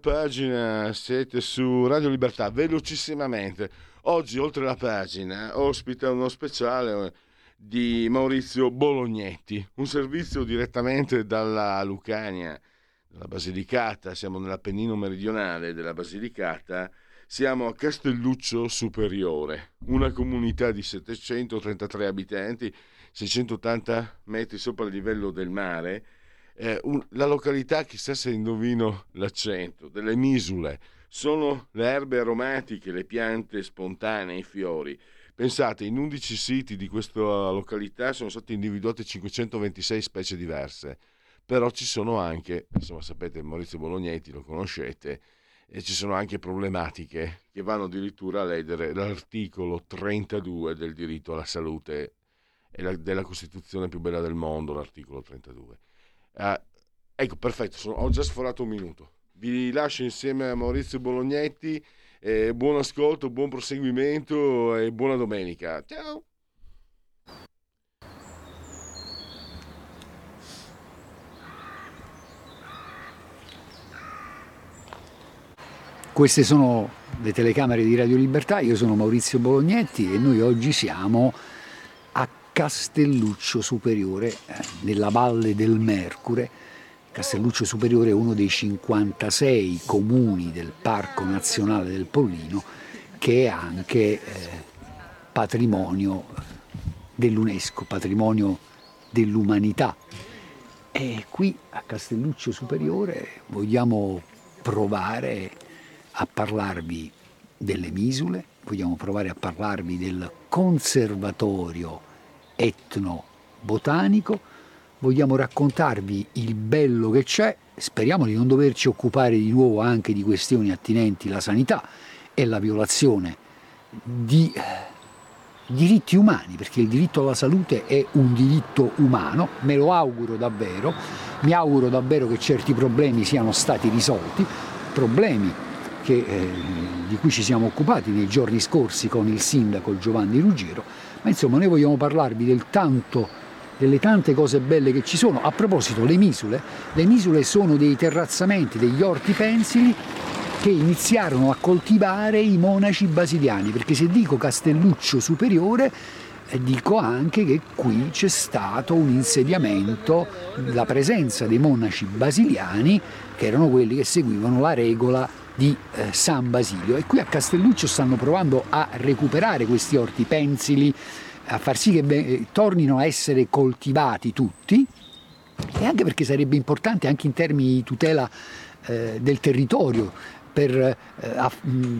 Pagina siete su Radio Libertà, velocissimamente. Oggi, oltre la pagina, ospita uno speciale di Maurizio Bolognetti, un servizio direttamente dalla Lucania, dalla Basilicata. Siamo nell'Appennino meridionale della Basilicata. Siamo a Castelluccio Superiore, una comunità di 733 abitanti, 680 metri sopra il livello del mare eh, un, la località, chissà se indovino l'accento, delle misule, sono le erbe aromatiche, le piante spontanee, i fiori. Pensate, in 11 siti di questa località sono state individuate 526 specie diverse, però ci sono anche, insomma sapete Maurizio Bolognetti, lo conoscete, e ci sono anche problematiche che vanno addirittura a ledere l'articolo 32 del diritto alla salute e la, della Costituzione più bella del mondo, l'articolo 32. Uh, ecco, perfetto, sono, ho già sforato un minuto. Vi lascio insieme a Maurizio Bolognetti. Eh, buon ascolto, buon proseguimento e buona domenica. Ciao! Queste sono le telecamere di Radio Libertà, io sono Maurizio Bolognetti e noi oggi siamo Castelluccio Superiore, eh, nella valle del Mercure. Castelluccio Superiore è uno dei 56 comuni del Parco Nazionale del Pollino che è anche eh, patrimonio dell'UNESCO, patrimonio dell'umanità. E qui a Castelluccio Superiore vogliamo provare a parlarvi delle misule, vogliamo provare a parlarvi del conservatorio etno-botanico, vogliamo raccontarvi il bello che c'è, speriamo di non doverci occupare di nuovo anche di questioni attinenti alla sanità e la violazione di eh, diritti umani, perché il diritto alla salute è un diritto umano, me lo auguro davvero, mi auguro davvero che certi problemi siano stati risolti, problemi che, eh, di cui ci siamo occupati nei giorni scorsi con il sindaco Giovanni Ruggero, ma insomma noi vogliamo parlarvi del tanto, delle tante cose belle che ci sono. A proposito, le misule, le misule sono dei terrazzamenti, degli orti pensili che iniziarono a coltivare i monaci basiliani, perché se dico Castelluccio Superiore eh, dico anche che qui c'è stato un insediamento, la presenza dei monaci basiliani, che erano quelli che seguivano la regola di eh, San Basilio. E qui a Castelluccio stanno provando a recuperare questi orti pensili, a far sì che eh, tornino a essere coltivati tutti. E anche perché sarebbe importante anche in termini di tutela eh, del territorio per, eh,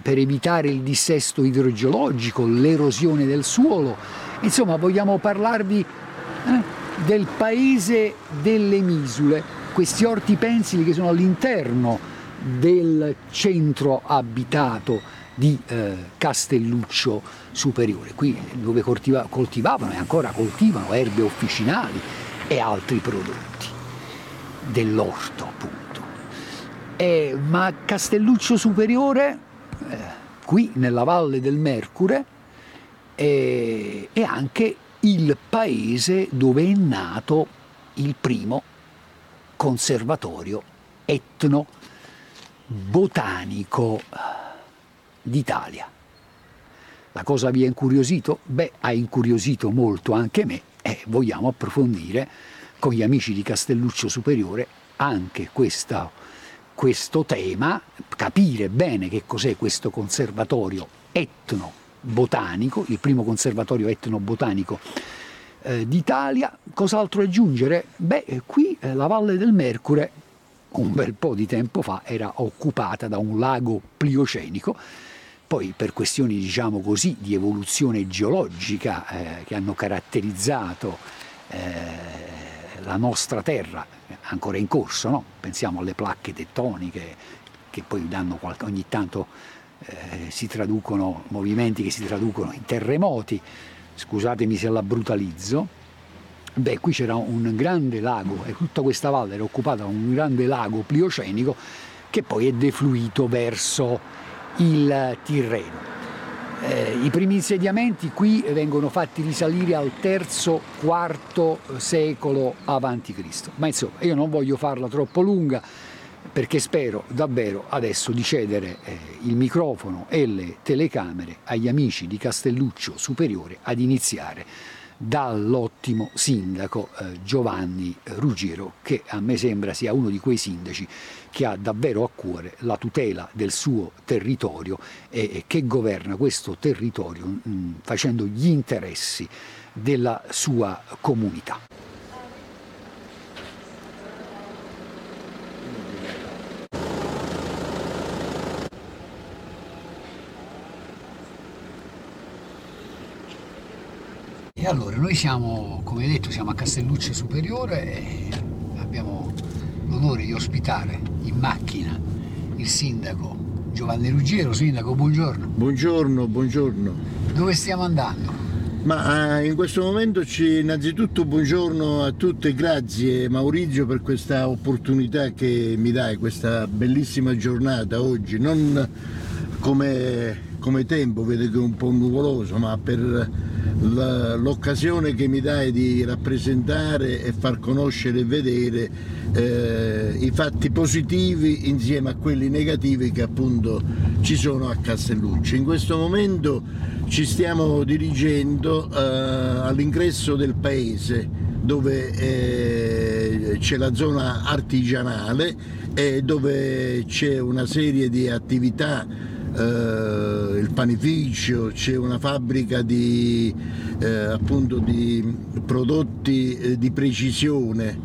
per, evitare il dissesto idrogeologico, l'erosione del suolo. Insomma, vogliamo parlarvi eh, del paese delle misule, questi orti pensili che sono all'interno del centro abitato di eh, Castelluccio Superiore, qui dove coltiva, coltivavano e ancora coltivano erbe officinali e altri prodotti dell'orto appunto. Eh, ma Castelluccio Superiore, eh, qui nella valle del Mercure, è anche il paese dove è nato il primo conservatorio etno botanico d'Italia. La cosa vi ha incuriosito? Beh, ha incuriosito molto anche me e vogliamo approfondire con gli amici di Castelluccio Superiore anche questa, questo tema, capire bene che cos'è questo conservatorio etno-botanico, il primo conservatorio etno-botanico eh, d'Italia. Cos'altro aggiungere? Beh, qui eh, la Valle del Mercure un bel po' di tempo fa era occupata da un lago pliocenico. Poi per questioni diciamo così di evoluzione geologica eh, che hanno caratterizzato eh, la nostra terra ancora in corso, no? pensiamo alle placche tettoniche che poi qualche, ogni tanto eh, si traducono, movimenti che si traducono in terremoti, scusatemi se la brutalizzo, Beh, qui c'era un grande lago e tutta questa valle era occupata da un grande lago pliocenico che poi è defluito verso il Tirreno. Eh, I primi insediamenti qui vengono fatti risalire al III-IV secolo a.C. Ma insomma, io non voglio farla troppo lunga perché spero davvero adesso di cedere eh, il microfono e le telecamere agli amici di Castelluccio Superiore ad iniziare dall'ottimo sindaco eh, Giovanni Ruggiero, che a me sembra sia uno di quei sindaci che ha davvero a cuore la tutela del suo territorio e, che governa questo territorio mm, facendo gli interessi della sua comunità. E allora, noi siamo, come detto, siamo a Castelluccio Superiore e abbiamo l'onore di ospitare in macchina il sindaco Giovanni Ruggiero. Sindaco, buongiorno. Buongiorno, buongiorno. Dove stiamo andando? Ma eh, in questo momento ci, innanzitutto buongiorno a tutti e grazie Maurizio per questa opportunità che mi dai, questa bellissima giornata oggi, non come, come tempo, vedo che è un po' nuvoloso, ma per l'occasione che mi dai di rappresentare e far conoscere e vedere eh, i fatti positivi insieme a quelli negativi che appunto ci sono a Castelluccio. In questo momento ci stiamo dirigendo eh, all'ingresso del paese dove eh, c'è la zona artigianale e dove c'è una serie di attività eh, il panificio, c'è una fabbrica di, eh, di prodotti eh, di precisione,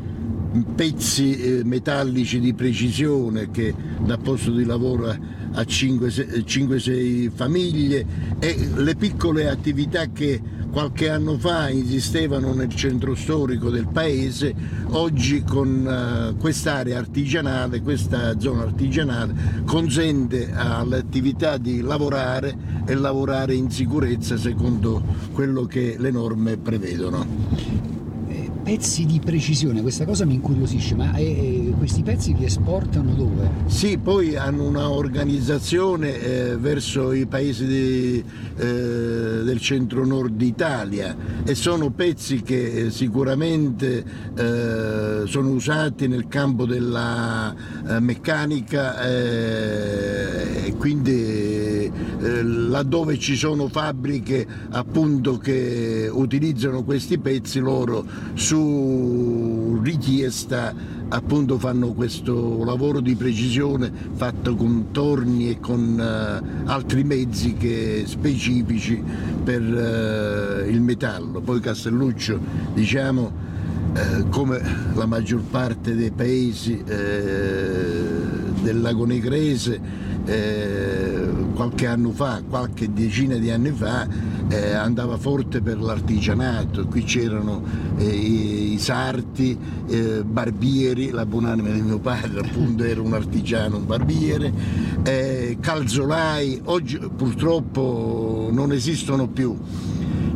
pezzi eh, metallici di precisione che dà posto di lavoro a 5-6 famiglie e le piccole attività che qualche anno fa esistevano nel centro storico del paese, oggi con uh, quest'area artigianale, questa zona artigianale consente alle attività di lavorare e lavorare in sicurezza secondo quello che le norme prevedono pezzi di precisione, questa cosa mi incuriosisce, ma eh, questi pezzi li esportano dove? Sì, poi hanno un'organizzazione eh, verso i paesi di, eh, del centro-nord Italia e sono pezzi che eh, sicuramente eh, sono usati nel campo della eh, meccanica e quindi laddove ci sono fabbriche appunto che utilizzano questi pezzi loro su su richiesta appunto fanno questo lavoro di precisione fatto con torni e con uh, altri mezzi che, specifici per uh, il metallo. Poi Castelluccio diciamo uh, come la maggior parte dei paesi del lago Negrese qualche anno fa, qualche decina di anni fa, eh, andava forte per l'artigianato, qui c'erano eh, i, i, sarti, eh, barbieri, la buonanima di mio padre appunto era un artigiano, un barbiere, eh, calzolai, oggi purtroppo non esistono più.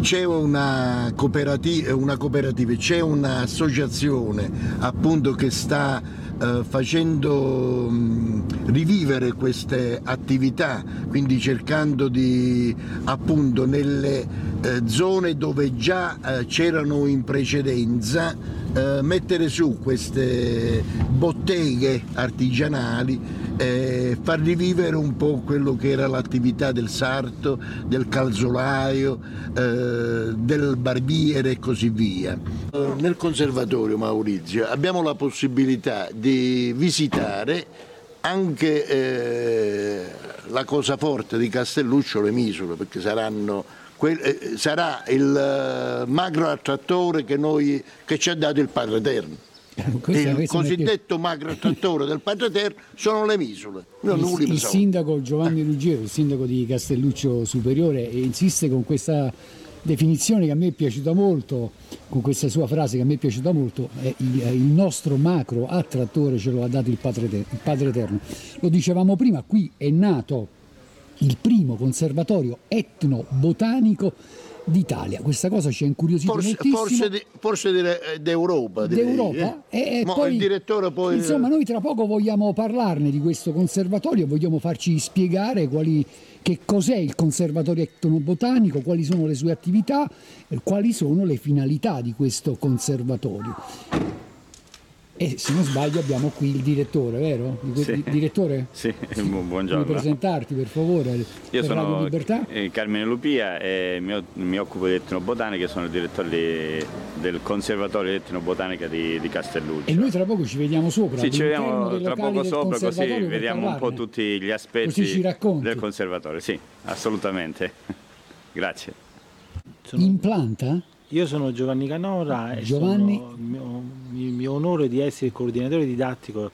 C'è una cooperativa, una cooperativa c'è un'associazione appunto che sta eh, facendo mh, rivivere queste attività, quindi cercando di appunto nelle eh, zone dove già eh, c'erano in precedenza eh, mettere su queste botteghe artigianali e far rivivere un po' quello che era l'attività del sarto, del calzolaio, eh, del barbiere e così via. Eh, nel conservatorio Maurizio abbiamo la possibilità di visitare anche eh, la cosa forte di Castelluccio, le misure, perché saranno eh, sarà il uh, macro attrattore che, noi, che ci ha dato il Padre Eterno il cosiddetto macrotrattore del Padre Eterno sono le misure. Il, il sindaco Giovanni Ruggero, il sindaco di Castelluccio Superiore, insiste con questa definizione che a me è piaciuta molto, con questa sua frase che a me è piaciuta molto, è il, nostro macro attrattore ce lo ha dato il Padre Eterno. Lo dicevamo prima, qui è nato il primo conservatorio etno-botanico d'Italia. Questa cosa ci ha incuriosito forse, moltissimo. Forse, forse di, d'Europa. D'Europa. Eh? E, e poi, il direttore poi... Insomma, noi tra poco vogliamo parlarne di questo conservatorio, vogliamo farci spiegare quali, che cos'è il conservatorio etnobotanico, quali sono le sue attività, e quali sono le finalità di questo conservatorio. E se non sbaglio abbiamo qui il direttore, vero? Il sì. direttore? Sì, buongiorno. Puoi presentarti per favore? Io per sono Libertà? Carmine Lupia e mi, mi occupo di etnobotanica, sono il direttore di, del Conservatorio di Etnobotanica di, di, Castelluccio. E noi tra poco ci vediamo sopra. Sì, ci vediamo tra poco sopra così vediamo un po' tutti gli aspetti del conservatorio. Sì, assolutamente. Grazie. Sono... Io sono Giovanni Canora e Giovanni... sono mio, mio onore di essere il coordinatore didattico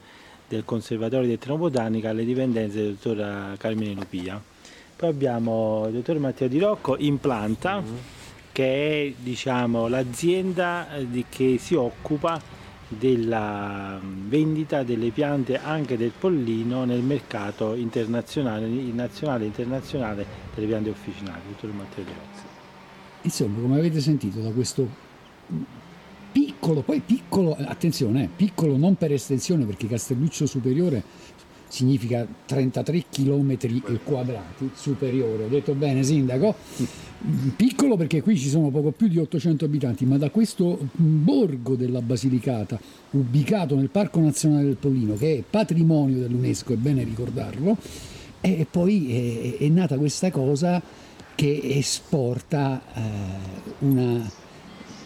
del Conservatorio di Etnobotanica alle dipendenze del dottor Carmine Lupia. Poi abbiamo il dottor Matteo Di Rocco in planta, mm-hmm. che è diciamo, l'azienda che si occupa della vendita delle piante anche del pollino nel mercato internazionale, nazionale e internazionale delle piante officinali, dottor Matteo Di Rocco. Insomma, come avete sentito da questo piccolo, poi piccolo, attenzione, eh, piccolo non per estensione perché Castelluccio Superiore significa 33 km quadrati superiore, ho detto bene sindaco? Piccolo perché qui ci sono poco più di 800 abitanti, ma da questo borgo della Basilicata, ubicato nel Parco Nazionale del Pollino, che è patrimonio dell'UNESCO, è bene ricordarlo, e poi è, è nata questa cosa che esporta eh, una,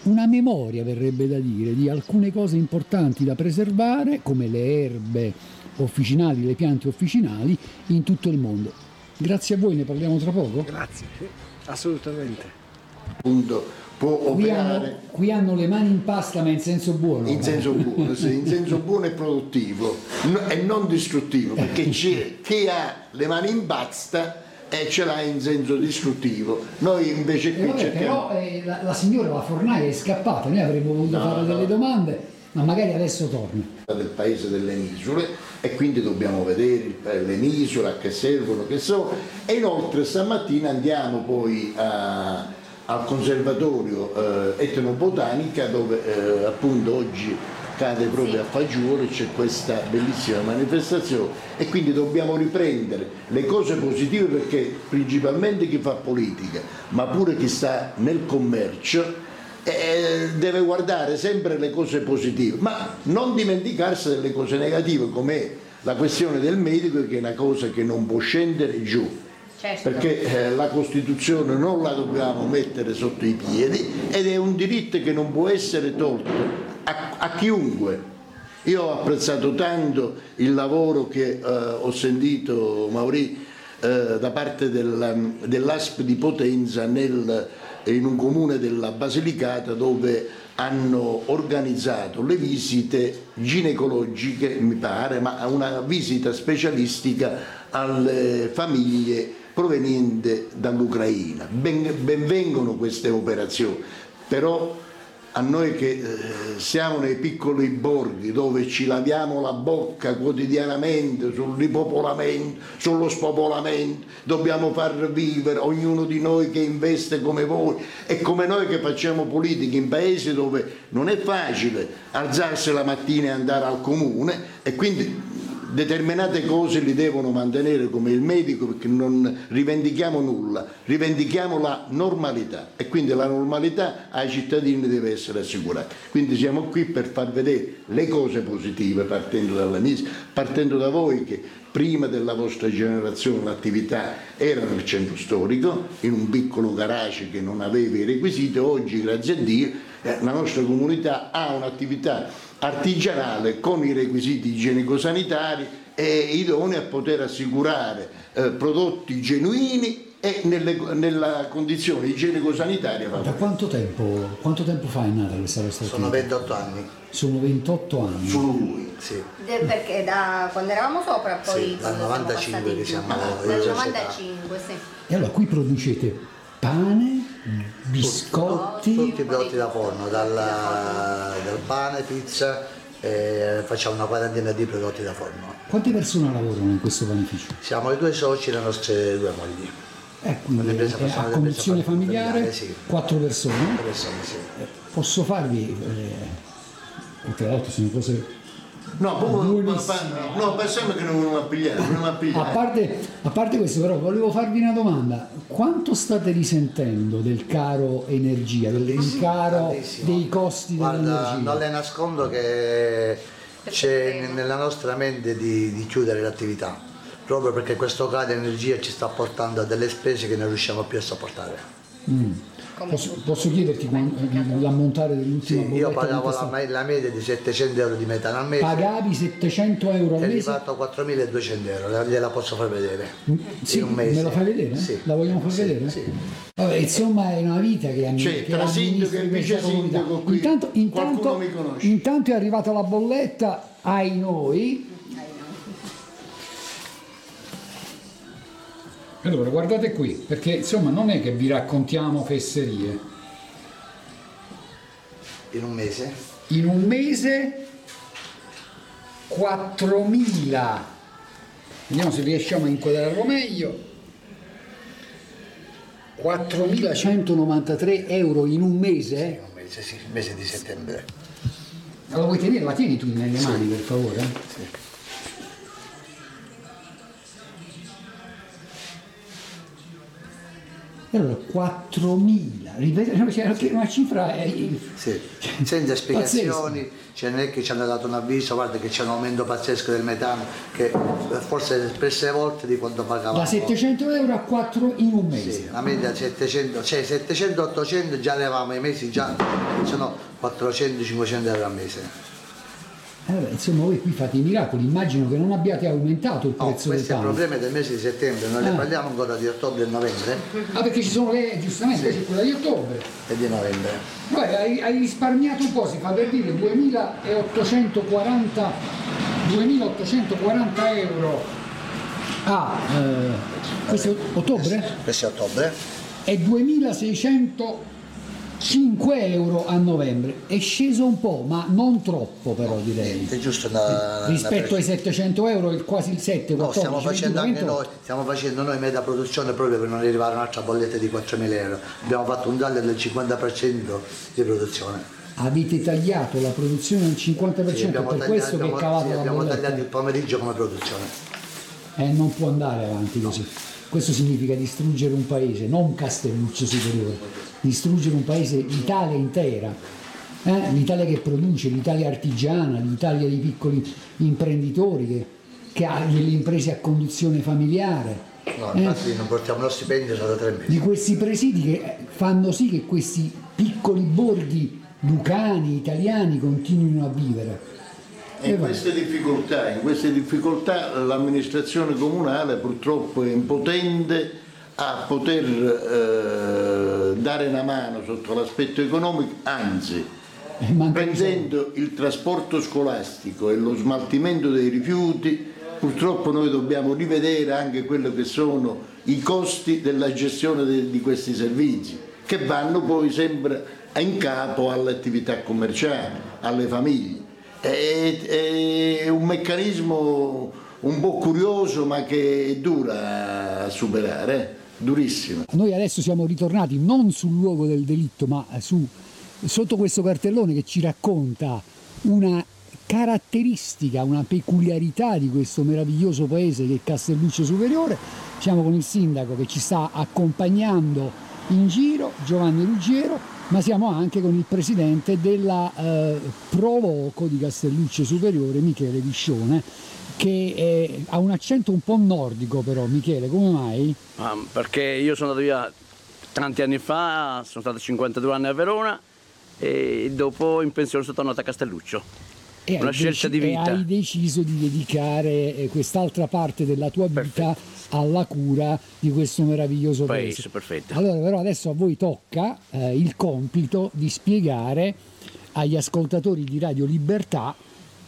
una memoria, verrebbe da dire, di alcune cose importanti da preservare, come le erbe officinali, le piante officinali, in tutto il mondo. Grazie a voi, ne parliamo tra poco? Grazie, assolutamente. Appunto, può qui hanno, qui hanno, le mani in pasta, ma in senso buono. In senso buono, sì, in senso buono e produttivo no, e non distruttivo, perché chi ha le mani in pasta e ce l'ha in senso distruttivo. Noi invece qui vabbè, cerchiamo... Però eh, la, la, signora, la fornaia è scappata, noi avremmo voluto no, fare no. delle domande, ma magari adesso torna. Del paese delle misure e quindi dobbiamo vedere le misure a che servono, che sono. E inoltre stamattina andiamo poi a, al conservatorio eh, etnobotanica dove eh, appunto oggi cade proprio a fagiolo c'è questa bellissima manifestazione e quindi dobbiamo riprendere le cose positive perché principalmente chi fa politica ma pure chi sta nel commercio eh, deve guardare sempre le cose positive ma non dimenticarsi delle cose negative come la questione del medico che è una cosa che non può scendere giù Certo. perché eh, la Costituzione non la dobbiamo mettere sotto i piedi ed è un diritto che non può essere tolto a, chiunque. Io ho apprezzato tanto il lavoro che eh, ho sentito Mauri eh, da parte del, dell'ASP di Potenza nel, in un comune della Basilicata dove hanno organizzato le visite ginecologiche, mi pare, ma una visita specialistica alle famiglie provenienti dall'Ucraina. Ben, benvengono queste operazioni, però a noi che eh, siamo nei piccoli borghi dove ci laviamo la bocca quotidianamente sul ripopolamento, sullo spopolamento, dobbiamo far vivere ognuno di noi che investe come voi e come noi che facciamo politica in paesi dove non è facile alzarsi la mattina e andare al comune e quindi determinate cose li devono mantenere come il medico perché non rivendichiamo nulla, rivendichiamo la normalità e quindi la normalità ai cittadini deve essere assicurata. Quindi siamo qui per far vedere le cose positive partendo dalla MIS, partendo da voi che prima della vostra generazione l'attività era nel centro storico, in un piccolo garage che non aveva i requisiti, oggi grazie a Dio eh, la nostra comunità ha un'attività artigianale con i requisiti igienico-sanitari e idonei a poter assicurare eh, prodotti genuini e nelle, nella condizione igienico-sanitaria. Da quanto tempo, quanto tempo fa è nata questa restaurazione? Sono 28 anni. Sono 28 anni? Solo lui? Sì. perché da quando eravamo sopra poi... Sì, dal 95 che siamo Dal 95, sì. E allora qui producete pane, biscotti... Tutti i prodotti da forno, dal, dal pane, pizza, eh, facciamo una quarantina di prodotti da forno. Quante persone lavorano in questo panificio? Siamo i due soci e le nostre due mogli. Eh, quindi è a condizione familiare, familiare sì. quattro persone. Quattro persone sì. Eh, posso farvi, eh, tra l'altro sono cose No, no, pensiamo che non a pigliare, non a pigliare. A parte, a parte questo però volevo farvi una domanda, quanto state risentendo del caro energia, del caro dei costi Guarda, dell'energia? Non le nascondo che c'è nella nostra mente di, di chiudere l'attività, proprio perché questo caro energia ci sta portando a delle spese che non riusciamo più a sopportare. Mm. Posso, posso, chiederti l'ammontare dell'ultima sì, Io pagavo la, la, media di 700 euro di metano al mese. Pagavi 700 euro al mese? È arrivato a 4.200 euro, gliela posso far vedere. Mm, sì, me la fai vedere? Sì. La vogliamo far sì, vedere? Sì. Vabbè, insomma è una vita che, cioè, che tra sindaco e vice sindaco qui intanto, intanto, intanto è arrivata la bolletta ai noi Allora, guardate qui, perché insomma non è che vi raccontiamo fesserie. In un mese? In un mese 4.000. Vediamo se riusciamo a inquadrarlo meglio. 4.193 euro in un mese? Sì, un mese, sì, il mese di settembre. Allora vuoi tenere? La tieni tu nelle mani per favore? Sì. Allora 4.000, ripeto, una cifra è... Sì, senza spiegazioni, cioè non è che ci hanno dato un avviso, guarda che c'è un aumento pazzesco del metano, che forse spesse volte di quanto pagavamo. Da 700 euro a 4 in un mese. Sì, la media 700, cioè 700-800 già levavamo i mesi, già sono 400-500 euro al mese. Eh, insomma voi qui fate i miracoli, immagino che non abbiate aumentato il prezzo no, del pane. Questo è il problema del mese di settembre, non ah. ne parliamo ancora di ottobre e novembre. Ah perché ci sono le, giustamente, sì. quella di ottobre. E di novembre. Beh, hai, hai, risparmiato un po', si fa per dire 2840, 2840 euro. Ah, eh, questo è ottobre? Questo è ottobre. E 2600 5 euro a novembre. È sceso un po' ma non troppo però direi. è giusto una, rispetto una ai 700 euro quasi il 7 14, no, stiamo facendo 20, anche noi stiamo facendo noi meta produzione proprio per non arrivare a un'altra bolletta di 4.000 euro. Abbiamo fatto un taglio del 50% di produzione. Avete tagliato la produzione del 50% sì, per tagliato, questo abbiamo, che è calato sì, la abbiamo tagliato il pomeriggio come produzione. Eh, non può andare avanti così questo significa distruggere un paese non Castelluccio superiore distruggere un paese, l'Italia intera, eh? l'Italia che produce, l'Italia artigiana, l'Italia dei piccoli imprenditori che, che ha delle imprese a conduzione familiare. No, infatti eh? non portiamo lo stipendio da tre mesi. Di questi presidi che fanno sì che questi piccoli borghi lucani, italiani continuino a vivere. In queste, difficoltà, in queste difficoltà l'amministrazione comunale purtroppo è impotente a poter eh, dare una mano sotto l'aspetto economico, anzi prendendo il trasporto scolastico e lo smaltimento dei rifiuti, purtroppo noi dobbiamo rivedere anche quello che sono i costi della gestione de, di questi servizi, che vanno poi sempre in capo alle attività commerciali, alle famiglie. È, è un meccanismo un po' curioso ma che dura a superare. Durissima. Noi adesso siamo ritornati non sul luogo del delitto, ma su, sotto questo cartellone che ci racconta una caratteristica, una peculiarità di questo meraviglioso paese che è Castelluccio Superiore. Siamo con il sindaco che ci sta accompagnando in giro, Giovanni Ruggiero, ma siamo anche con il presidente della eh, Provoco di Castelluccio Superiore, Michele Viscione, che è, ha un accento un po' nordico però, Michele, come mai? Ah, perché io sono andato via tanti anni fa, sono stato 52 anni a Verona e dopo in pensione sono tornato a Castelluccio. e una scelta dec- di vita. E hai deciso di dedicare eh, quest'altra parte della tua vita Perfetto. Alla cura di questo meraviglioso paese. paese. Perfetto. Allora però adesso a voi tocca eh, il compito di spiegare agli ascoltatori di Radio Libertà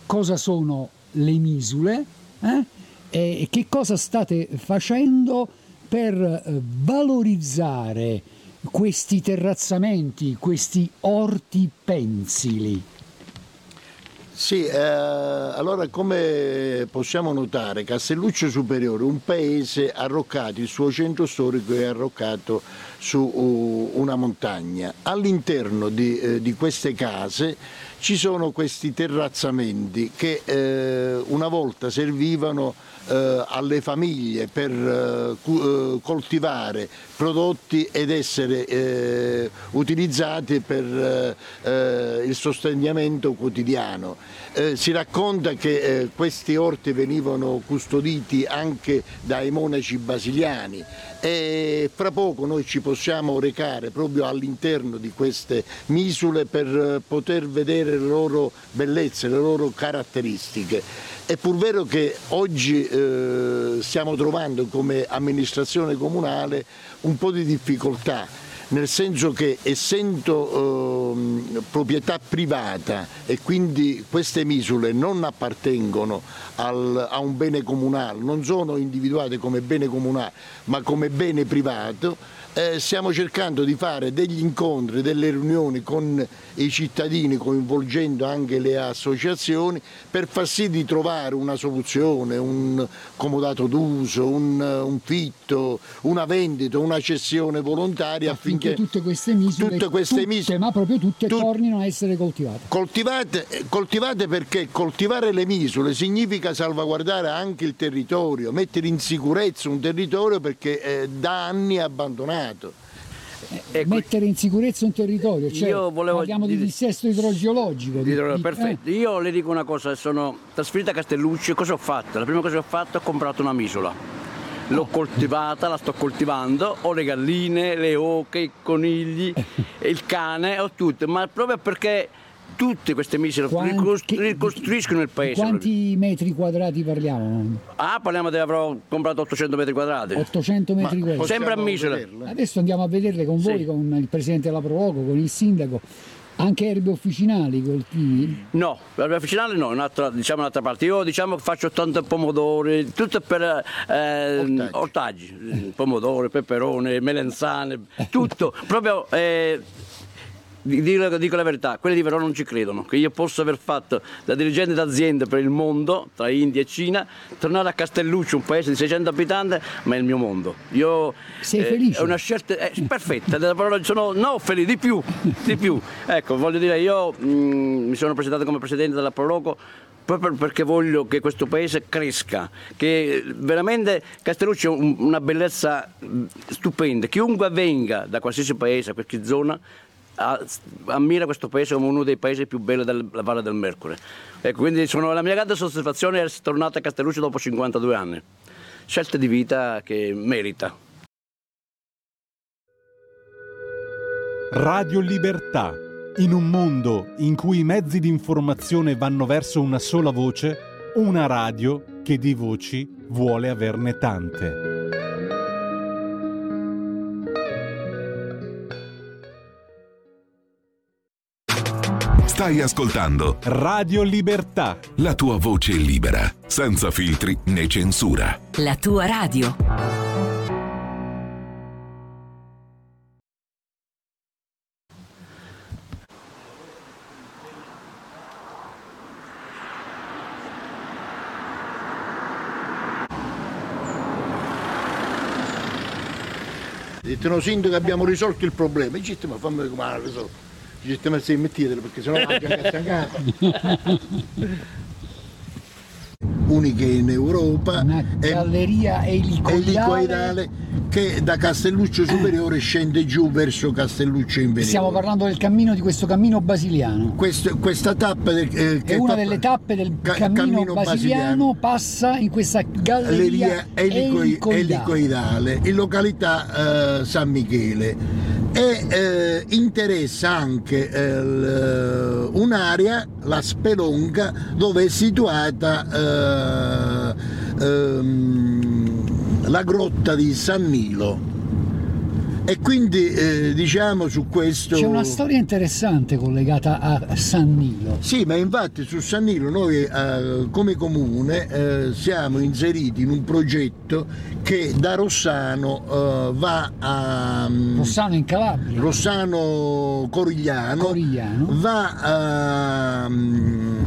cosa sono le misule eh? e che cosa state facendo per eh, valorizzare questi terrazzamenti, questi orti pensili. Sì, eh, allora come possiamo notare, Castelluccio Superiore, un paese arroccato, il suo centro storico è arroccato su uh, una montagna. All'interno di, eh, di queste case ci sono questi terrazzamenti che eh, una volta servivano eh, alle famiglie per eh, eh coltivare prodotti ed essere eh, utilizzati per eh, il sostentamento quotidiano. si racconta che questi orti venivano custoditi anche dai monaci basiliani e fra poco noi ci possiamo recare proprio all'interno di queste misure per poter vedere le loro bellezze, le loro caratteristiche. È pur vero che oggi eh, stiamo trovando come amministrazione comunale un po' di difficoltà nel senso che essendo eh, proprietà privata e quindi queste misure non appartengono al, a un bene comunale, non sono individuate come bene comunale ma come bene privato, eh, stiamo cercando di fare degli incontri, delle riunioni con i cittadini, coinvolgendo anche le associazioni, per far sì di trovare una soluzione, un comodato d'uso, un, un fitto, una vendita, una cessione volontaria affinché, affinché tutte queste misure, tutte queste tutte, ma proprio tutte tut, tornino a essere coltivate. coltivate. Coltivate perché coltivare le misure significa salvaguardare anche il territorio, mettere in sicurezza un territorio perché eh, da anni è abbandonato Senato. Eh, mettere in sicurezza un territorio, cioè io volevo parliamo di, di dissesto idrogeologico. Di, di, perfetto, eh. io le dico una cosa, sono trasferita a Castellucci, cosa ho fatto? La prima cosa che ho fatto è ho comprato una misola. L'ho coltivata, la sto coltivando, ho le galline, le oche, i conigli, il cane, ho tutto, ma proprio perché tutte queste misure Quanti, ricostruiscono il paese. Quanti metri quadrati parliamo? Ah, parliamo di avrò comprato 800 metri quadrati. 800 metri Ma quadrati. Sempre a misura. Adesso andiamo a vederle con voi, sì. con il presidente della Proloco, con il sindaco. Anche erbe officinali coltivi? No, erbe officinali no, un'altra, diciamo un'altra parte. Io diciamo che faccio tanto pomodori, tutto per eh, ortaggi. ortaggi. pomodori, peperone, melenzane, tutto. proprio eh, Dico, dico, la verità, quelli di Verona non ci credono, che io posso aver fatto da dirigente d'azienda per il mondo, tra India e Cina, tornare a Castelluccio, un paese di 600 abitanti, ma è il mio mondo. Io, Sei eh, felice? È una scelta è perfetta, sono no, felice, di più, di più. Ecco, voglio dire, io mh, mm, mi sono presentato come presidente della Proloco proprio perché voglio che questo paese cresca, che veramente Castelluccio è una bellezza mm, stupenda. Chiunque venga da qualsiasi paese, a qualche zona, ammira questo paese come uno dei paesi più belli della Valle del Mercury. E quindi sono, la mia grande soddisfazione è essere tornato a Castelluccio dopo 52 anni. Scelta di vita che merita. Radio Libertà. In un mondo in cui i mezzi di informazione vanno verso una sola voce, una radio che di voci vuole averne tante. Stai ascoltando Radio Libertà. La tua voce libera, senza filtri né censura. La tua radio. Dicono sindaco che abbiamo risolto il problema, e ma fammi come l'ha risolto Giusto messi mettetelo perché sennò la già uniche in Europa. Una galleria elicoidale. elicoidale che da Castelluccio Superiore scende giù verso Castelluccio Inferiore. Stiamo parlando del cammino, di questo cammino basiliano. Questo, questa tappa del, eh, è una delle tappe del ca- cammino, cammino basiliano, basiliano, passa in questa galleria elicoidale. elicoidale in località eh, San Michele e eh, interessa anche eh, un'area, la Spelonga, dove è situata eh, ehm, la grotta di San Nilo e quindi eh, diciamo su questo... C'è una storia interessante collegata a San Nilo. Sì, ma infatti su San Nilo noi eh, come comune eh, siamo inseriti in un progetto che da Rossano eh, va a... Mm, Rossano in Calabria. Rossano Corigliano. Corigliano. Va a, mm,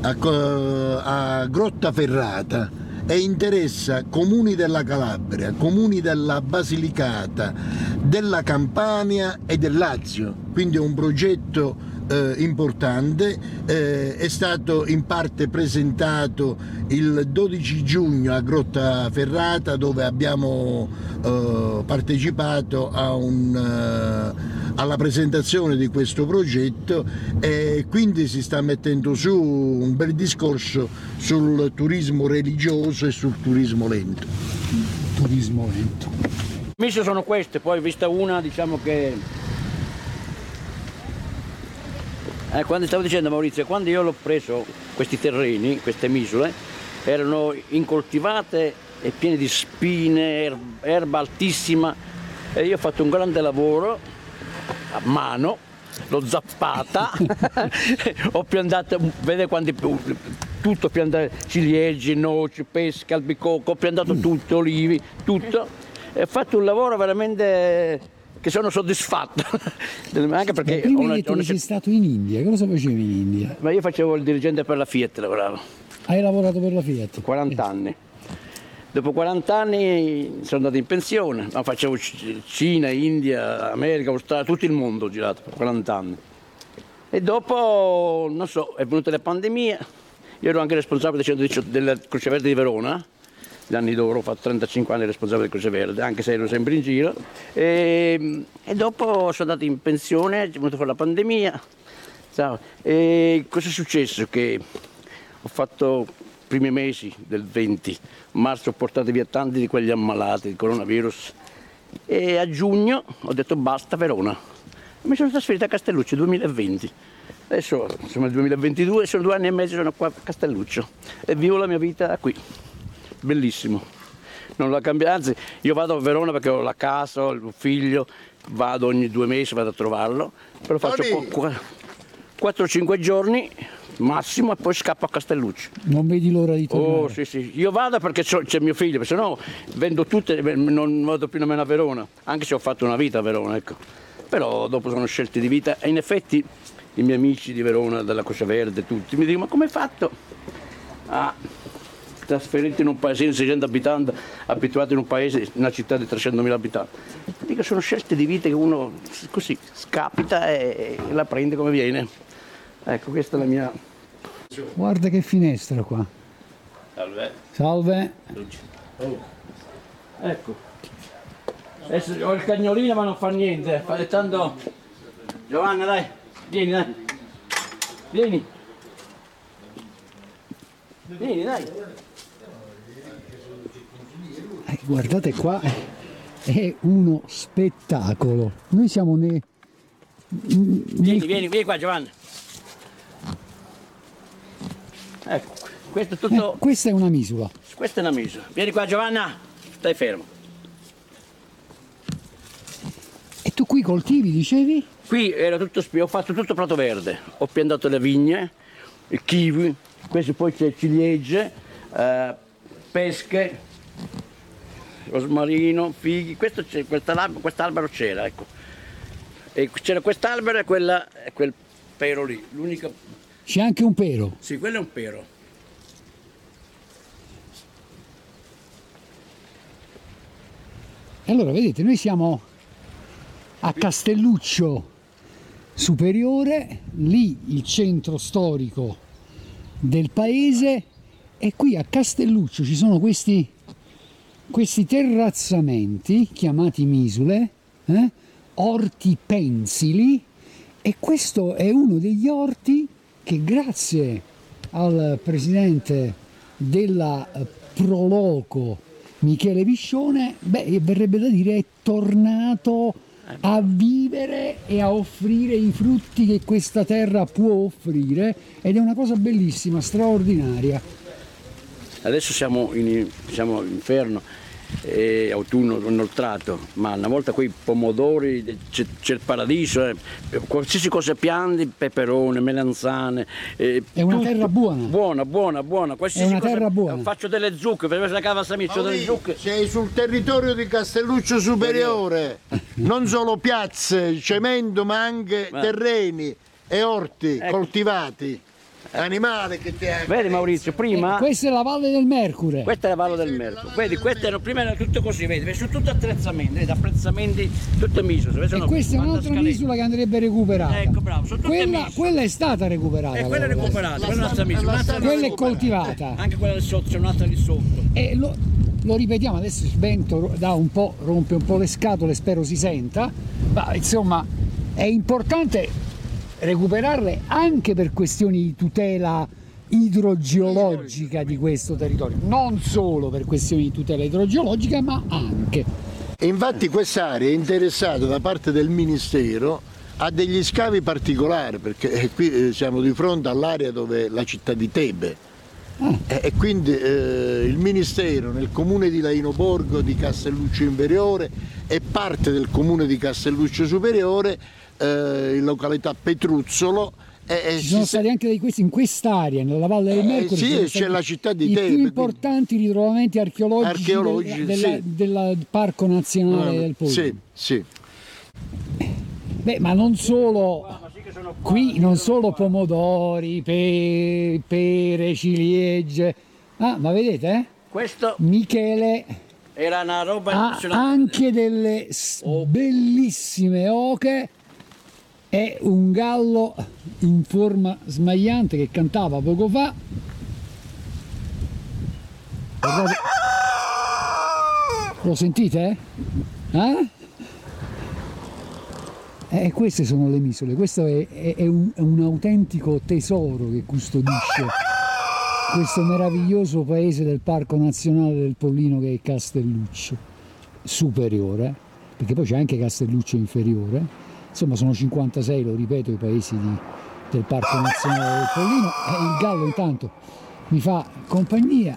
a, a Grotta Ferrata e interessa comuni della Calabria, comuni della Basilicata, della Campania e del Lazio, quindi è un progetto eh, importante, eh, è stato in parte presentato il 12 giugno a Grotta Ferrata dove abbiamo eh, partecipato un, eh, alla presentazione di questo progetto e quindi si sta mettendo su un bel discorso sul turismo religioso e sul turismo lento. Turismo lento. Misse sono queste, poi vista una diciamo che... Eh, quando stavo dicendo Maurizio, quando io l'ho preso questi terreni, queste misole, erano incoltivate e piene di spine, erba altissima e io ho fatto un grande lavoro a mano, l'ho zappata, ho piantato, vede quanti tutto piantato, ciliegie, noci, pesca, albicocco, ho piantato mm. tutto, olivi, tutto. E ho fatto un lavoro veramente che sono soddisfatto. Anche perché Ma prima una, detto una... sei stato in India, cosa facevi in India? Ma io facevo il dirigente per la Fiat, lavoravo. Hai lavorato per la Fiat? 40 anni. Dopo 40 anni sono andato in pensione, ma facevo Cina, India, America, Australia, tutto il mondo ho girato per 40 anni. E dopo, non so, è venuta la pandemia, io ero anche responsabile della Croce Verde di Verona, gli anni d'oro, ho fatto 35 anni responsabile del Croce Verde, anche se ero sempre in giro. E, e dopo sono andato in pensione, è venuta fuori la pandemia. E cosa è successo? Che ho fatto primi mesi del 20 marzo ho portato via tanti di quegli ammalati di coronavirus e a giugno ho detto basta Verona. Mi sono trasferito a Castelluccio 2020. Adesso siamo nel 2022, sono due anni e mezzo sono qua a Castelluccio e vivo la mia vita qui. Bellissimo. Non la cambio, anzi io vado a Verona perché ho la casa, ho il figlio, vado ogni due mesi, vado a trovarlo, però faccio 4-5 giorni massimo e poi scappo a Castelluccio. Non vedi l'ora di tornare? Oh sì sì, io vado perché c'è mio figlio, se no vendo tutte, non vado più nemmeno a Verona, anche se ho fatto una vita a Verona, ecco. Però dopo sono scelte di vita e in effetti i miei amici di Verona, della Croce Verde, tutti mi dicono ma come hai fatto a trasferirti in un paesino di 600 abitanti, abituato in un paese, in una città di 300.000 abitanti? Dico sono scelte di vita che uno così scapita e la prende come viene. Ecco, questa è la mia Guarda che finestra qua. Salve. Salve. Oh. Ecco. Adesso ho il cagnolino ma non fa niente. Fa tanto... Giovanna dai, vieni dai. Vieni. Vieni dai. Eh, guardate qua, è uno spettacolo. Noi siamo nei... Vieni, vieni, vieni qua Giovanna. Ecco, questo è tutto... Eh, questa è una misura. Questa è una misura. Vieni qua Giovanna, stai fermo. E tu qui coltivi, dicevi? Qui era tutto ho fatto tutto prato verde. Ho piantato le vigne, il kiwi, questo poi c'è ciliegie, eh, pesche, rosmarino, fighi, questo quest'albero c'era, ecco. E c'era quest'albero e quella, quel pero lì, l'unica c'è anche un pero. Sì, quello è un pero. Allora, vedete, noi siamo a Castelluccio Superiore, lì il centro storico del paese e qui a Castelluccio ci sono questi, questi terrazzamenti chiamati misule, eh? orti pensili e questo è uno degli orti che grazie al presidente della eh, Proloco Michele Viscione, beh, verrebbe da dire è tornato a vivere e a offrire i frutti che questa terra può offrire ed è una cosa bellissima, straordinaria. Adesso siamo in, siamo inferno eh, autunno inoltrato, ma una volta quei pomodori, c'è, c'è il paradiso, eh, qualsiasi cosa pianti, peperone, melanzane. Eh, è una tutto, terra buona. Buona, buona, buona. Qualsiasi è una cosa, terra buona. Faccio delle zucche, per la cava Samiccio delle zucche. Sei sul territorio di Castelluccio Superiore, non solo piazze, cemento, ma anche ma... terreni e orti ecco. coltivati animale che ti ha. Vedi Maurizio, prima. Eh, questa è la valle del Mercure. Questa è la valle del Mercure. Vedi, queste erano prima erano tutte così, vedi, sono tutti attrezzamenti, vedi, apprezzamenti, tutte misure. E questa è un'altra misura che andrebbe recuperata. Ecco, bravo, sono tutte quella, quella è stata recuperata. E eh, quella è recuperata, quella è un'altra misura. Quella è coltivata. Anche quella lì sotto, c'è un'altra lì sotto. E lo, lo ripetiamo, adesso il vento dà un po', rompe un po' le scatole, spero si senta, ma insomma è importante recuperarle anche per questioni di tutela idrogeologica di questo territorio, non solo per questioni di tutela idrogeologica, ma anche. E infatti quest'area è interessata da parte del Ministero a degli scavi particolari, perché qui eh, siamo di fronte all'area dove la città di Tebe. Ah. E quindi eh, il Ministero nel comune di Laino Borgo di Castelluccio Inferiore e parte del comune di Castelluccio Superiore eh, in località Petruzzolo. Eh, ci sono stati anche dei questi in quest'area, nella Valle del Mercurio. sì, c'è la città di I Tebe. I più importanti ritrovamenti archeologici, archeologici del, sì. del, Parco Nazionale no, del Polo. Sì, sì. Beh, ma non solo qui non solo pomodori, pe, pere, ciliegie. Ah, ma vedete? Eh? Questo Michele era una roba ha anche delle bellissime oche è un gallo in forma smagliante che cantava poco fa. Guardate. Lo sentite? Eh? Eh, queste sono le misole, questo è, è, è, un, è, un, autentico tesoro che custodisce questo meraviglioso paese del Parco Nazionale del Pollino che è Castelluccio superiore, perché poi c'è anche Castelluccio inferiore insomma sono 56, lo ripeto, i paesi di, del Parco Nazionale del Pollino e il gallo intanto mi fa compagnia.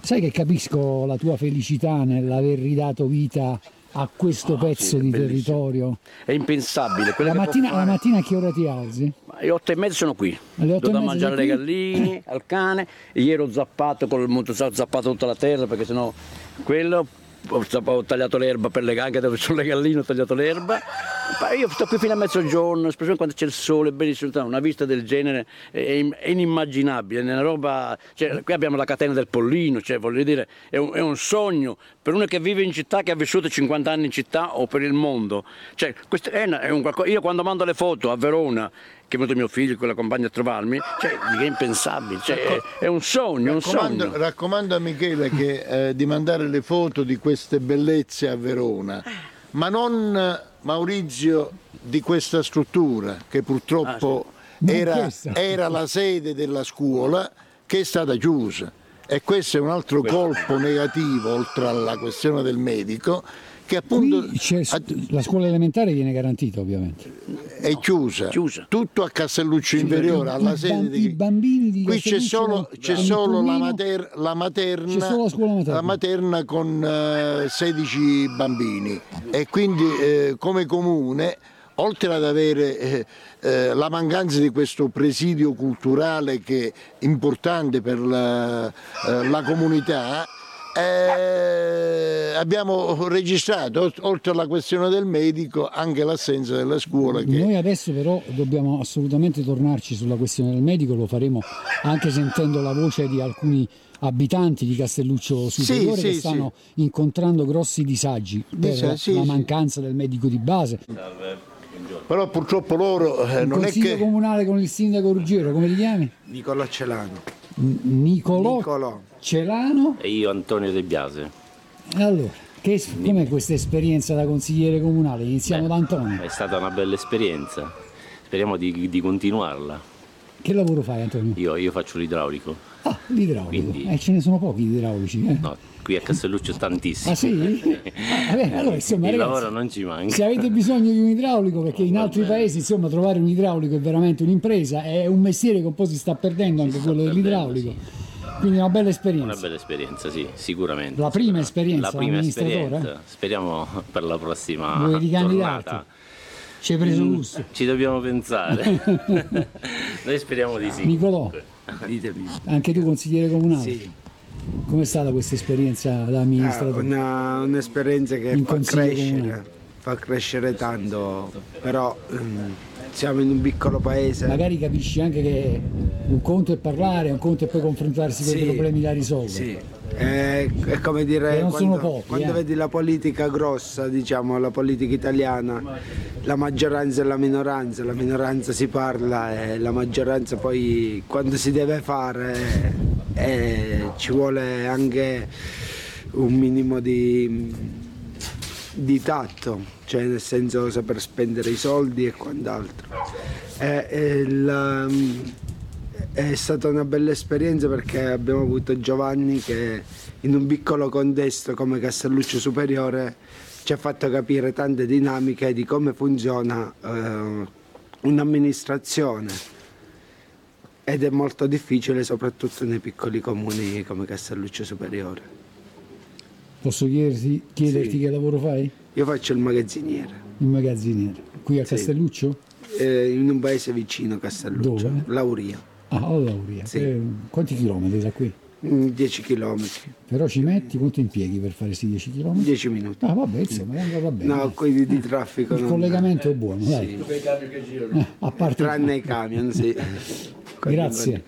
Sai che capisco la tua felicità nell'aver ridato vita a questo oh, pezzo sì, di bellissimo. territorio. È impensabile. La mattina, la mattina, a che ora ti alzi? Alle otto e mezza sono qui. Alle Do da mangiare alle galline, al cane. Ieri ho zappato con il motosacco, ho zappato tutta la terra perché sennò quello ho tagliato l'erba per le anche dove sono le galline ho tagliato l'erba io sto qui fino a mezzogiorno specialmente quando c'è il sole benissimo una vista del genere è, inimmaginabile è roba, cioè, qui abbiamo la catena del pollino cioè, voglio dire è un, è un, sogno per uno che vive in città che ha vissuto 50 anni in città o per il mondo cioè, una, è un, io quando mando le foto a Verona che è venuto mio figlio con la compagna a trovarmi, cioè, è impensabile, cioè, è, è, un sogno, un sogno. Raccomando a Michele che, eh, di mandare le foto di queste bellezze a Verona, ma non Maurizio di questa struttura che purtroppo ah, sì. era, era la sede della scuola che è stata chiusa. E questo è un altro colpo negativo, oltre alla questione del medico, che appunto... la scuola elementare viene garantita ovviamente. È chiusa, chiusa. tutto a Castelluccio Inferiore, alla sede di... I bambini di Qui c'è solo, c'è solo la, mater, la, materna, solo la, scuola materna. la materna con uh, eh, 16 bambini e quindi eh, come comune oltre ad avere eh, eh, la mancanza di questo presidio culturale che è importante per la, eh, la comunità, eh, abbiamo registrato, oltre alla questione del medico, anche l'assenza della scuola. Che... Noi adesso però dobbiamo assolutamente tornarci sulla questione del medico, lo faremo anche sentendo la voce di alcuni abitanti di Castelluccio Superiore sì, che sì, stanno sì. incontrando grossi disagi per la mancanza del medico di base. Però purtroppo loro eh, non è che... comunale con il sindaco Ruggiero, come li chiami? Nicolò Celano. Nicolò, Nicolò. Celano e io Antonio De Biase. Allora, che, com'è questa esperienza da consigliere comunale? Iniziamo Beh, da Antonio. È stata una bella esperienza, speriamo di, di continuarla. Che lavoro fai Antonio? Io, io faccio l'idraulico. Ah, l'idraulico. Quindi... Eh, ce ne sono pochi di idraulici. Eh. No, qui a Castelluccio tantissimi. Ah sì? ah, beh, allora, insomma, Il ragazzi, lavoro non ci manca. Se avete bisogno di un idraulico, perché in altri paesi insomma trovare un idraulico è veramente un'impresa, è un mestiere che un po' si sta perdendo anche sta quello perdendo, dell'idraulico. sì. Quindi una bella esperienza. Una bella esperienza, sì, sicuramente. La prima esperienza La prima amministratore? esperienza. Speriamo per la prossima Vuoi ricandidarti? Ci hai preso Mm, gusto. Ci dobbiamo pensare. Noi speriamo di sì. Nicolò, Ditemi. anche tu consigliere comunale. Sì. Com'è stata questa esperienza da Ah, amministratore? una- un'esperienza che In fa crescere, comunale. Fa crescere tanto, però ehm, siamo in un piccolo paese. Magari capisci anche che un conto è parlare, un conto è poi confrontarsi con i Sì, problemi da risolvere. Sì. È, è come dire quando, pochi, quando eh. vedi la politica grossa, diciamo la politica italiana, la maggioranza e la minoranza, la minoranza si parla e la maggioranza poi quando si deve fare eh, ci vuole anche un minimo di, di tatto, cioè nel senso saper spendere i soldi e quant'altro. Eh, eh, la- è stata una bella esperienza perché abbiamo avuto Giovanni che in un piccolo contesto come Castelluccio Superiore ci ha fatto capire tante dinamiche di come funziona eh, un'amministrazione ed è molto difficile soprattutto nei piccoli comuni come Castelluccio Superiore. Posso chiederti, chiederti Sì. che lavoro fai? Io faccio il magazziniere Il magazziniere. Qui a Sì. Castelluccio? eh, in un paese vicino a Castelluccio, Dove? Lauria, Ah, a Lauria. Sì. Eh, quanti chilometri da qui? mm, 10 km, Però ci metti, quanto impieghi per fare questi 10 km? 10 minuti. Ah, vabbè, insomma, eh, va bene. No, qui di, traffico Il non- collegamento è buono, dai. Sì. Eh, a parte Tranne i camion, sì. Grazie.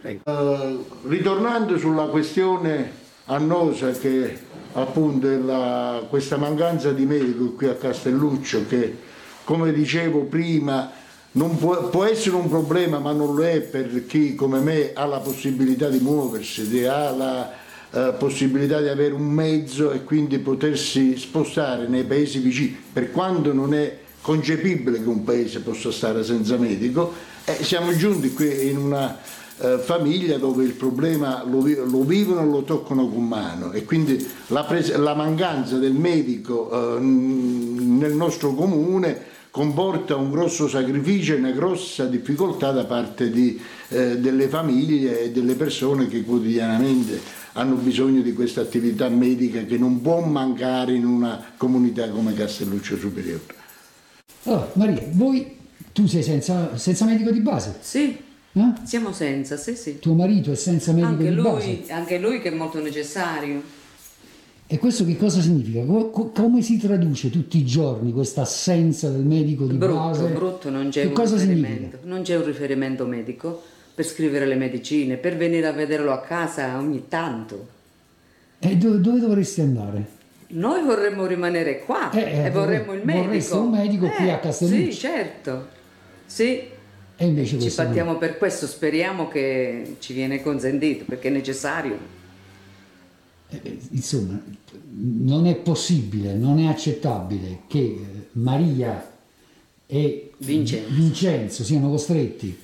Prego. Eh, ritornando sulla questione annosa che appunto la- questa mancanza di medico qui a Castelluccio che come dicevo prima può, può essere un problema ma non lo è per chi come me ha la possibilità di muoversi, ha la eh, possibilità di avere un mezzo e quindi potersi spostare nei paesi vicini, per quanto non è concepibile che un paese possa stare senza medico, eh, siamo giunti qui in una eh, famiglia dove il problema lo, lo vivono e lo toccano con mano e quindi la, pres- la mancanza del medico eh, nel nostro comune comporta un grosso sacrificio e una grossa difficoltà da parte di, eh, delle famiglie e delle persone che quotidianamente hanno bisogno di questa attività medica che non può mancare in una comunità come Castelluccio Superiore. Allora, Maria, voi, tu sei senza, senza medico di base? Sì, Eh? siamo senza, sì, sì. Tuo marito è senza medico Anche di lui, base? anche lui che è molto necessario. E questo che cosa significa? Co- co- come si traduce tutti i giorni questa assenza del medico di Brutto, base? brutto, non c'è Che un cosa riferimento. significa? Non c'è un riferimento medico per scrivere le medicine, per venire a vederlo a casa ogni tanto. E dove, dove dovresti andare? Noi vorremmo rimanere qua Eh, eh, e vorremmo il medico. vorreste un medico qui a Castelluccio. Sì, certo. Sì, E invece ci battiamo per questo, speriamo che ci viene consentito perché è necessario. Eh, Insomma, non è possibile, non è accettabile che eh, Maria e Vincenzo. Vincenzo siano costretti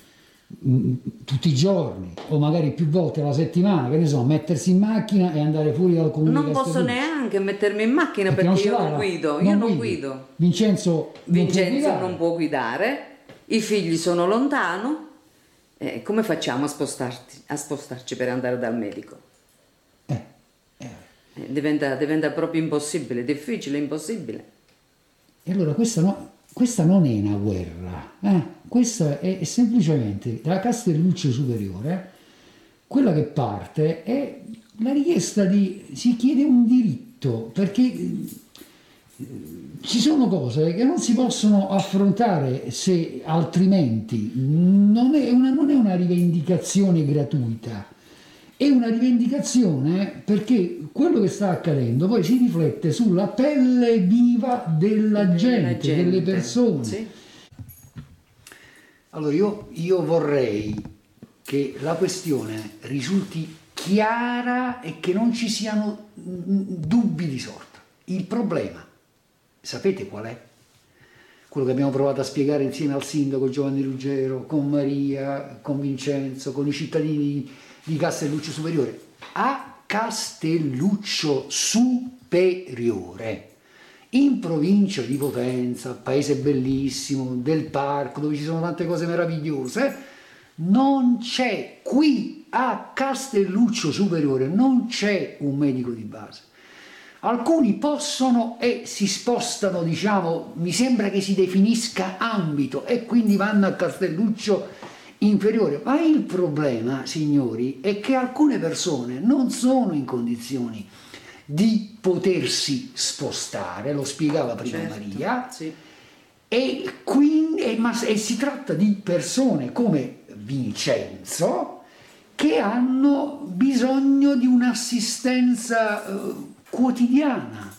mm, tutti i giorni o magari più volte alla settimana, che ne so, mettersi in macchina e andare fuori dal comune Non posso neanche mettermi in macchina Perché non perché, ce io non guido, non io non guidi. guido. Vincenzo, non Vincenzo non può guidare, i figli sono lontano. Eh, come facciamo a, spostarti- a spostarci per andare dal medico? Eh, diventa, diventa proprio impossibile, difficile, impossibile. E allora questa, no- questa non è una guerra, eh? questa è, è semplicemente la Castelluccio Superiore, quella che parte è la richiesta di, si chiede un diritto, perché eh, ci sono cose che non si possono affrontare se altrimenti non è una, non è una rivendicazione gratuita, è una rivendicazione perché quello che sta accadendo poi si riflette sulla pelle viva della gente, gente, delle persone. sì. Allora io, io vorrei che la questione risulti chiara e che non ci siano mm, dubbi di sorta. Il problema, sapete qual è? Quello che abbiamo provato a spiegare insieme al sindaco Giovanni Ruggero, con Maria, con Vincenzo, con i cittadini di Castelluccio Superiore. A Castelluccio Superiore, in provincia di Potenza, paese bellissimo, del parco, dove ci sono tante cose meravigliose, non c'è qui a Castelluccio Superiore, non c'è un medico di base. Alcuni possono e si spostano, diciamo, mi sembra che si definisca ambito e quindi vanno a Castelluccio inferiore. Ma il problema, signori, è che alcune persone non sono in condizioni di potersi spostare, lo spiegava prima certo, Maria, sì. e, quindi, e, ma, e si tratta di persone come Vincenzo che hanno bisogno di un'assistenza eh, quotidiana.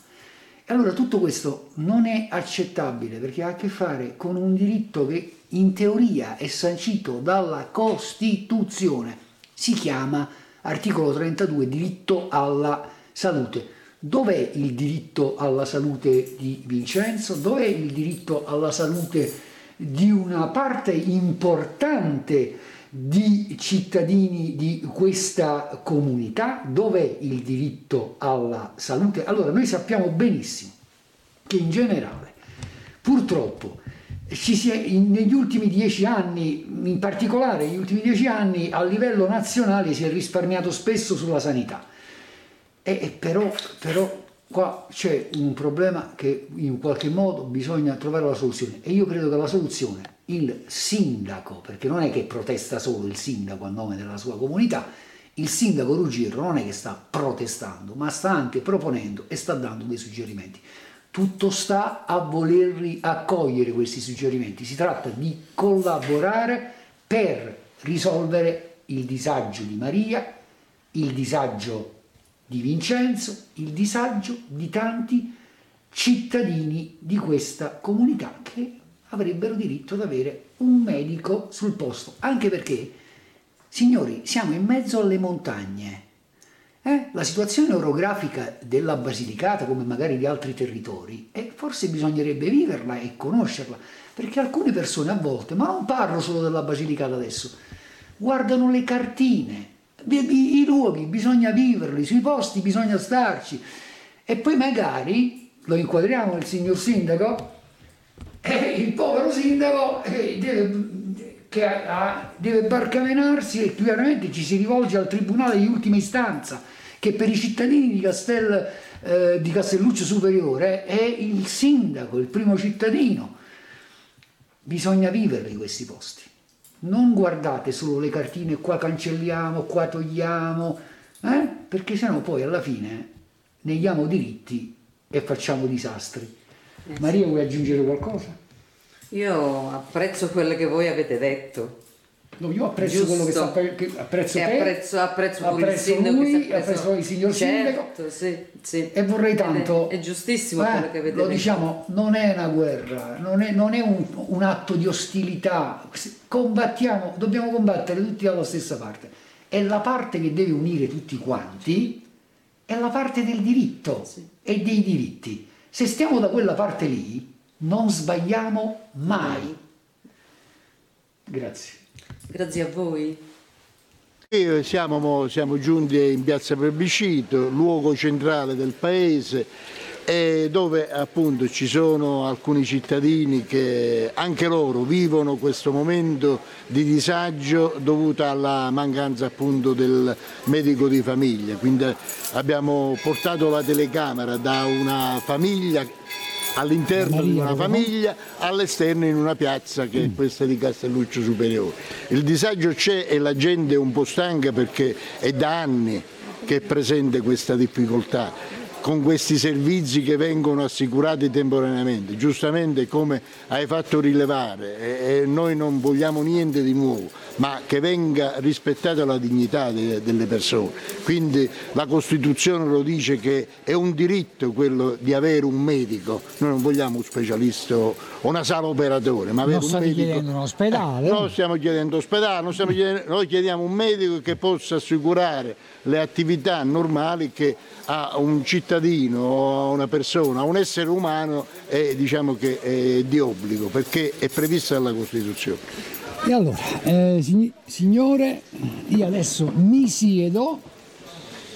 E allora tutto questo non è accettabile perché ha a che fare con un diritto che in teoria è sancito dalla Costituzione. Si chiama articolo 32 diritto alla salute. Dov'è il diritto alla salute di Vincenzo? Dov'è il diritto alla salute di una parte importante di cittadini di questa comunità, dov'è il diritto alla salute? Allora noi sappiamo benissimo che in generale, purtroppo, è, negli ultimi dieci anni, in particolare negli ultimi dieci anni, a livello nazionale si è risparmiato spesso sulla sanità. E, però, però qua c'è un problema che in qualche modo bisogna trovare la soluzione e io credo che la soluzione il sindaco, perché non è che protesta solo il sindaco a nome della sua comunità, il sindaco Ruggiero non è che sta protestando, ma sta anche proponendo e sta dando dei suggerimenti. Tutto sta a volerli accogliere questi suggerimenti, si tratta di collaborare per risolvere il disagio di Maria, il disagio di Vincenzo, il disagio di tanti cittadini di questa comunità che avrebbero diritto ad avere un medico sul posto, anche perché, signori, siamo in mezzo alle montagne. Eh? La situazione orografica della Basilicata, come magari di altri territori, eh, forse bisognerebbe viverla e conoscerla, perché alcune persone a volte, ma non parlo solo della Basilicata adesso, guardano le cartine, i, i luoghi, bisogna viverli, sui posti bisogna starci, e poi magari, lo inquadriamo il signor sindaco, e il povero sindaco eh, deve, che ha, deve barcamenarsi e chiaramente ci si rivolge al tribunale di ultima istanza che per i cittadini di, Castel, eh, di Castelluccio Superiore è il sindaco, il primo cittadino. Bisogna viverli questi posti. Non guardate solo le cartine, qua cancelliamo, qua togliamo, eh? perché sennò poi alla fine neghiamo diritti e facciamo disastri. Eh, Maria, vuoi aggiungere qualcosa? Io apprezzo quello che voi avete detto. No, io apprezzo Giusto. quello che sta che apprezzo te, apprezzo, apprezzo, apprezzo lui, apprezzo il signor certo, sindaco sì, sì. e vorrei tanto è, è giustissimo eh, quello che avete lo detto. diciamo non è una guerra non è, non è un, un, atto di ostilità combattiamo dobbiamo combattere tutti dalla stessa parte e la parte che deve unire tutti quanti è la parte del diritto sì. e dei diritti se stiamo da quella parte lì, non sbagliamo mai. Grazie. Grazie a voi. Siamo, siamo giunti in piazza Plebiscito, luogo centrale del paese dove appunto ci sono alcuni cittadini che anche loro vivono questo momento di disagio dovuto alla mancanza appunto del medico di famiglia. Quindi abbiamo portato la telecamera da una famiglia all'interno di una famiglia, all'esterno in una piazza che è mm. questa di Castelluccio Superiore. Il disagio c'è e la gente è un po' stanca perché è da anni che è presente questa difficoltà con questi servizi che vengono assicurati temporaneamente. Giustamente come hai fatto rilevare, noi non vogliamo niente di nuovo, ma che venga rispettata la dignità de, delle persone. Quindi la Costituzione lo dice che è un diritto quello di avere un medico, noi non vogliamo un specialista o una sala operatore, ma avere non un medico. chiedendo un ospedale. Eh, noi stiamo chiedendo ospedale, chiedendo, noi chiediamo un medico che possa assicurare le attività normali che a un cittadino, a una persona, a un essere umano è, diciamo che è di obbligo perché è prevista dalla Costituzione. E allora, eh, signore, io adesso mi siedo.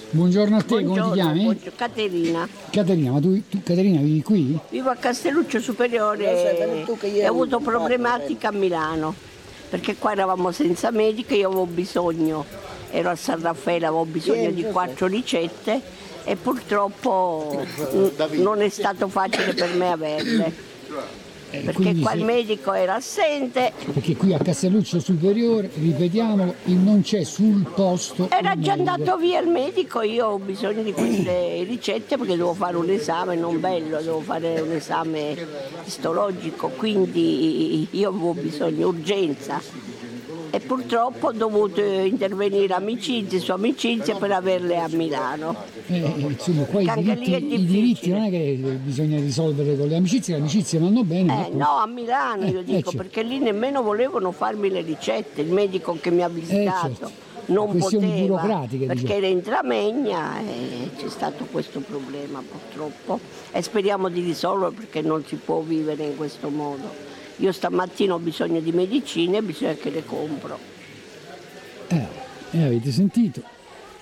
Buongiorno a te, buongiorno, come ti chiami? Buongiorno, Caterina. Caterina, ma tu, tu Caterina vivi qui? Vivo a Castelluccio Superiore e ho avuto problematica a Milano, perché qua eravamo senza medico e io avevo bisogno, ero a San Raffaele, avevo bisogno di quattro ricette e purtroppo non è stato facile per me averle. Eh, perché qua se... il medico era assente. Perché qui a Castelluccio Superiore, ripetiamo, non c'è sul posto. Era già medico. andato via il medico, io ho bisogno di queste ricette perché devo fare un esame non bello, devo fare un esame histologico, quindi io avevo bisogno, urgenza e purtroppo ho dovuto intervenire amicizie su amicizie per averle a Milano. Eh, eh insomma, qua i diritti, i diritti, non è che bisogna risolvere con le amicizie, le amicizie vanno bene. Eh, no, a Milano io eh, dico, certo. perché lì nemmeno volevano farmi le ricette, il medico che mi ha visitato. Certo non poteva perché diciamo. era intramegna e c'è stato questo problema purtroppo e speriamo di risolverlo perché non si può vivere in questo modo. Io stamattina ho bisogno di medicine e bisogna che le compro. Eh, eh avete sentito?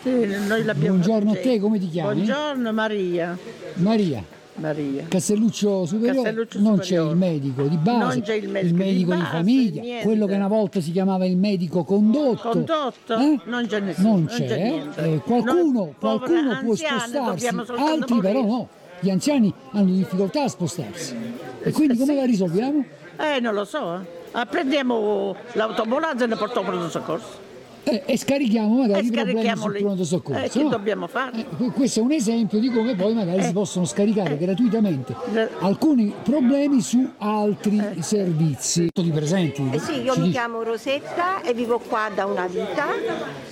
Sì, noi l'abbiamo Buongiorno a te, come ti chiami? Buongiorno Maria. Maria. Maria. Castelluccio Superiore Castelluccio non c'è il medico di base, non c'è il medico, il medico di, base, di famiglia, niente. quello che una volta si chiamava il medico condotto. Condotto? Eh? Non c'è nessuno. Non c'è. Non c'è eh, qualcuno, qualcuno può spostarsi, altri però no. Gli anziani hanno difficoltà a spostarsi. E quindi come la risolviamo? Eh, non lo so. Eh. Prendiamo l'autoambulanza e ne portiamo pronto soccorso. Eh, e scarichiamo magari i problemi sul pronto soccorso. Eh, che no? dobbiamo fare? Eh, questo è un esempio di come poi magari si eh. possono scaricare eh. gratuitamente alcuni problemi su altri servizi. Di presenti, sì, io mi dice... chiamo Rosetta e vivo qua da una vita.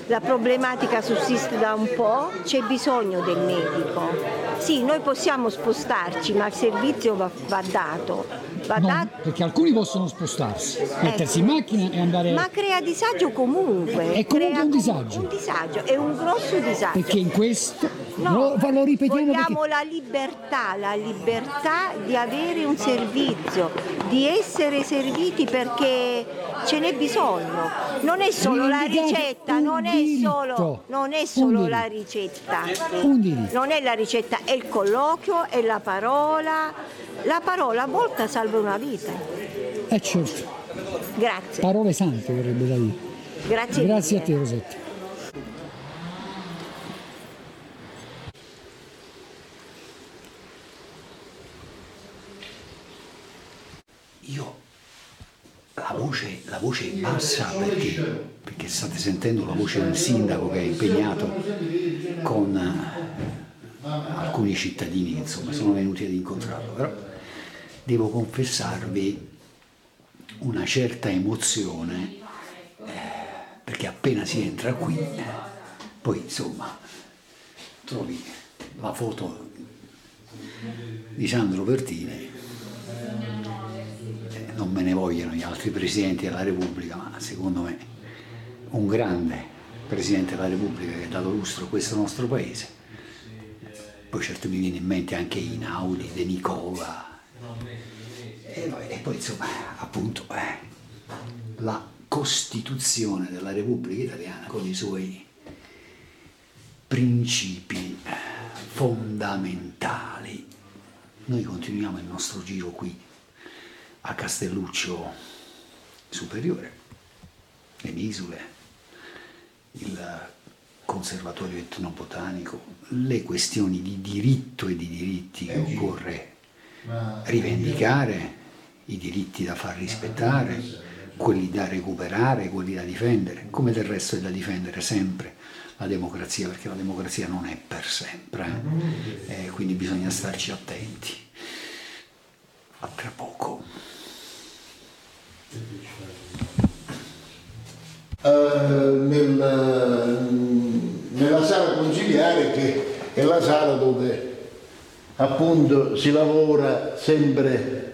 La problematica sussiste da un po', c'è bisogno del medico. Sì, noi possiamo spostarci, ma il servizio va, va dato No, perché alcuni possono spostarsi, mettersi in macchina e andare. Ma crea disagio comunque. È comunque un disagio. Un disagio, è un grosso disagio. Perché in questo no, lo, lo ripetiamo. Vogliamo perché... la libertà, la libertà di avere un servizio, di essere serviti perché ce n'è bisogno. Non è solo la ricetta, non è solo, non è solo la ricetta. Non è la ricetta, è il colloquio, è la parola la parola a volte salva una vita. Eh certo. Grazie. Parole sante vorrebbe da dire. Grazie. Grazie a te Rosetta. Io la voce, la voce è bassa perché, perché state sentendo la voce del sindaco che è impegnato con eh, alcuni cittadini che insomma sono venuti ad incontrarlo, però devo confessarvi una certa emozione eh, perché appena si entra qui, eh, poi insomma trovi la foto di Sandro Pertini, eh, non me ne vogliono gli altri presidenti della Repubblica, ma secondo me un grande presidente della Repubblica che ha dato lustro a questo nostro paese. Poi certo mi viene in mente anche Inaudi, De Nicola, poi insomma, appunto, eh, la Costituzione della Repubblica Italiana con i suoi principi eh, fondamentali. Noi continuiamo il nostro giro qui a Castelluccio Superiore, le Misule, il Conservatorio Etnobotanico, le questioni di diritto e di diritti che occorre rivendicare, i diritti da far rispettare, quelli da recuperare, quelli da difendere, come del resto è da difendere sempre la democrazia, perché la democrazia non è per sempre, eh? Eh, quindi bisogna starci attenti. A tra poco. Uh, nel, nella sala consigliare che è la sala dove appunto si lavora sempre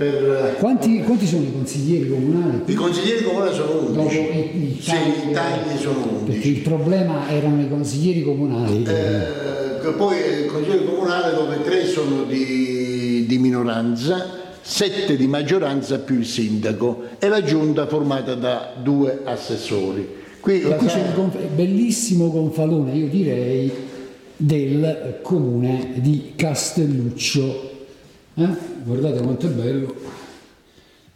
per... Quanti, quanti sono i consiglieri comunali? I consiglieri comunali sono 11. I, i, tagli, sì, i tagli sono 11. Perché il problema erano i consiglieri comunali. Eh, poi il consigliere comunale dove tre sono di, di minoranza sette di maggioranza più il sindaco e la giunta formata da due assessori. Qui, qui c'è il gonf- bellissimo gonfalone, io direi, del comune di Castelluccio. Eh? Guardate quanto è bello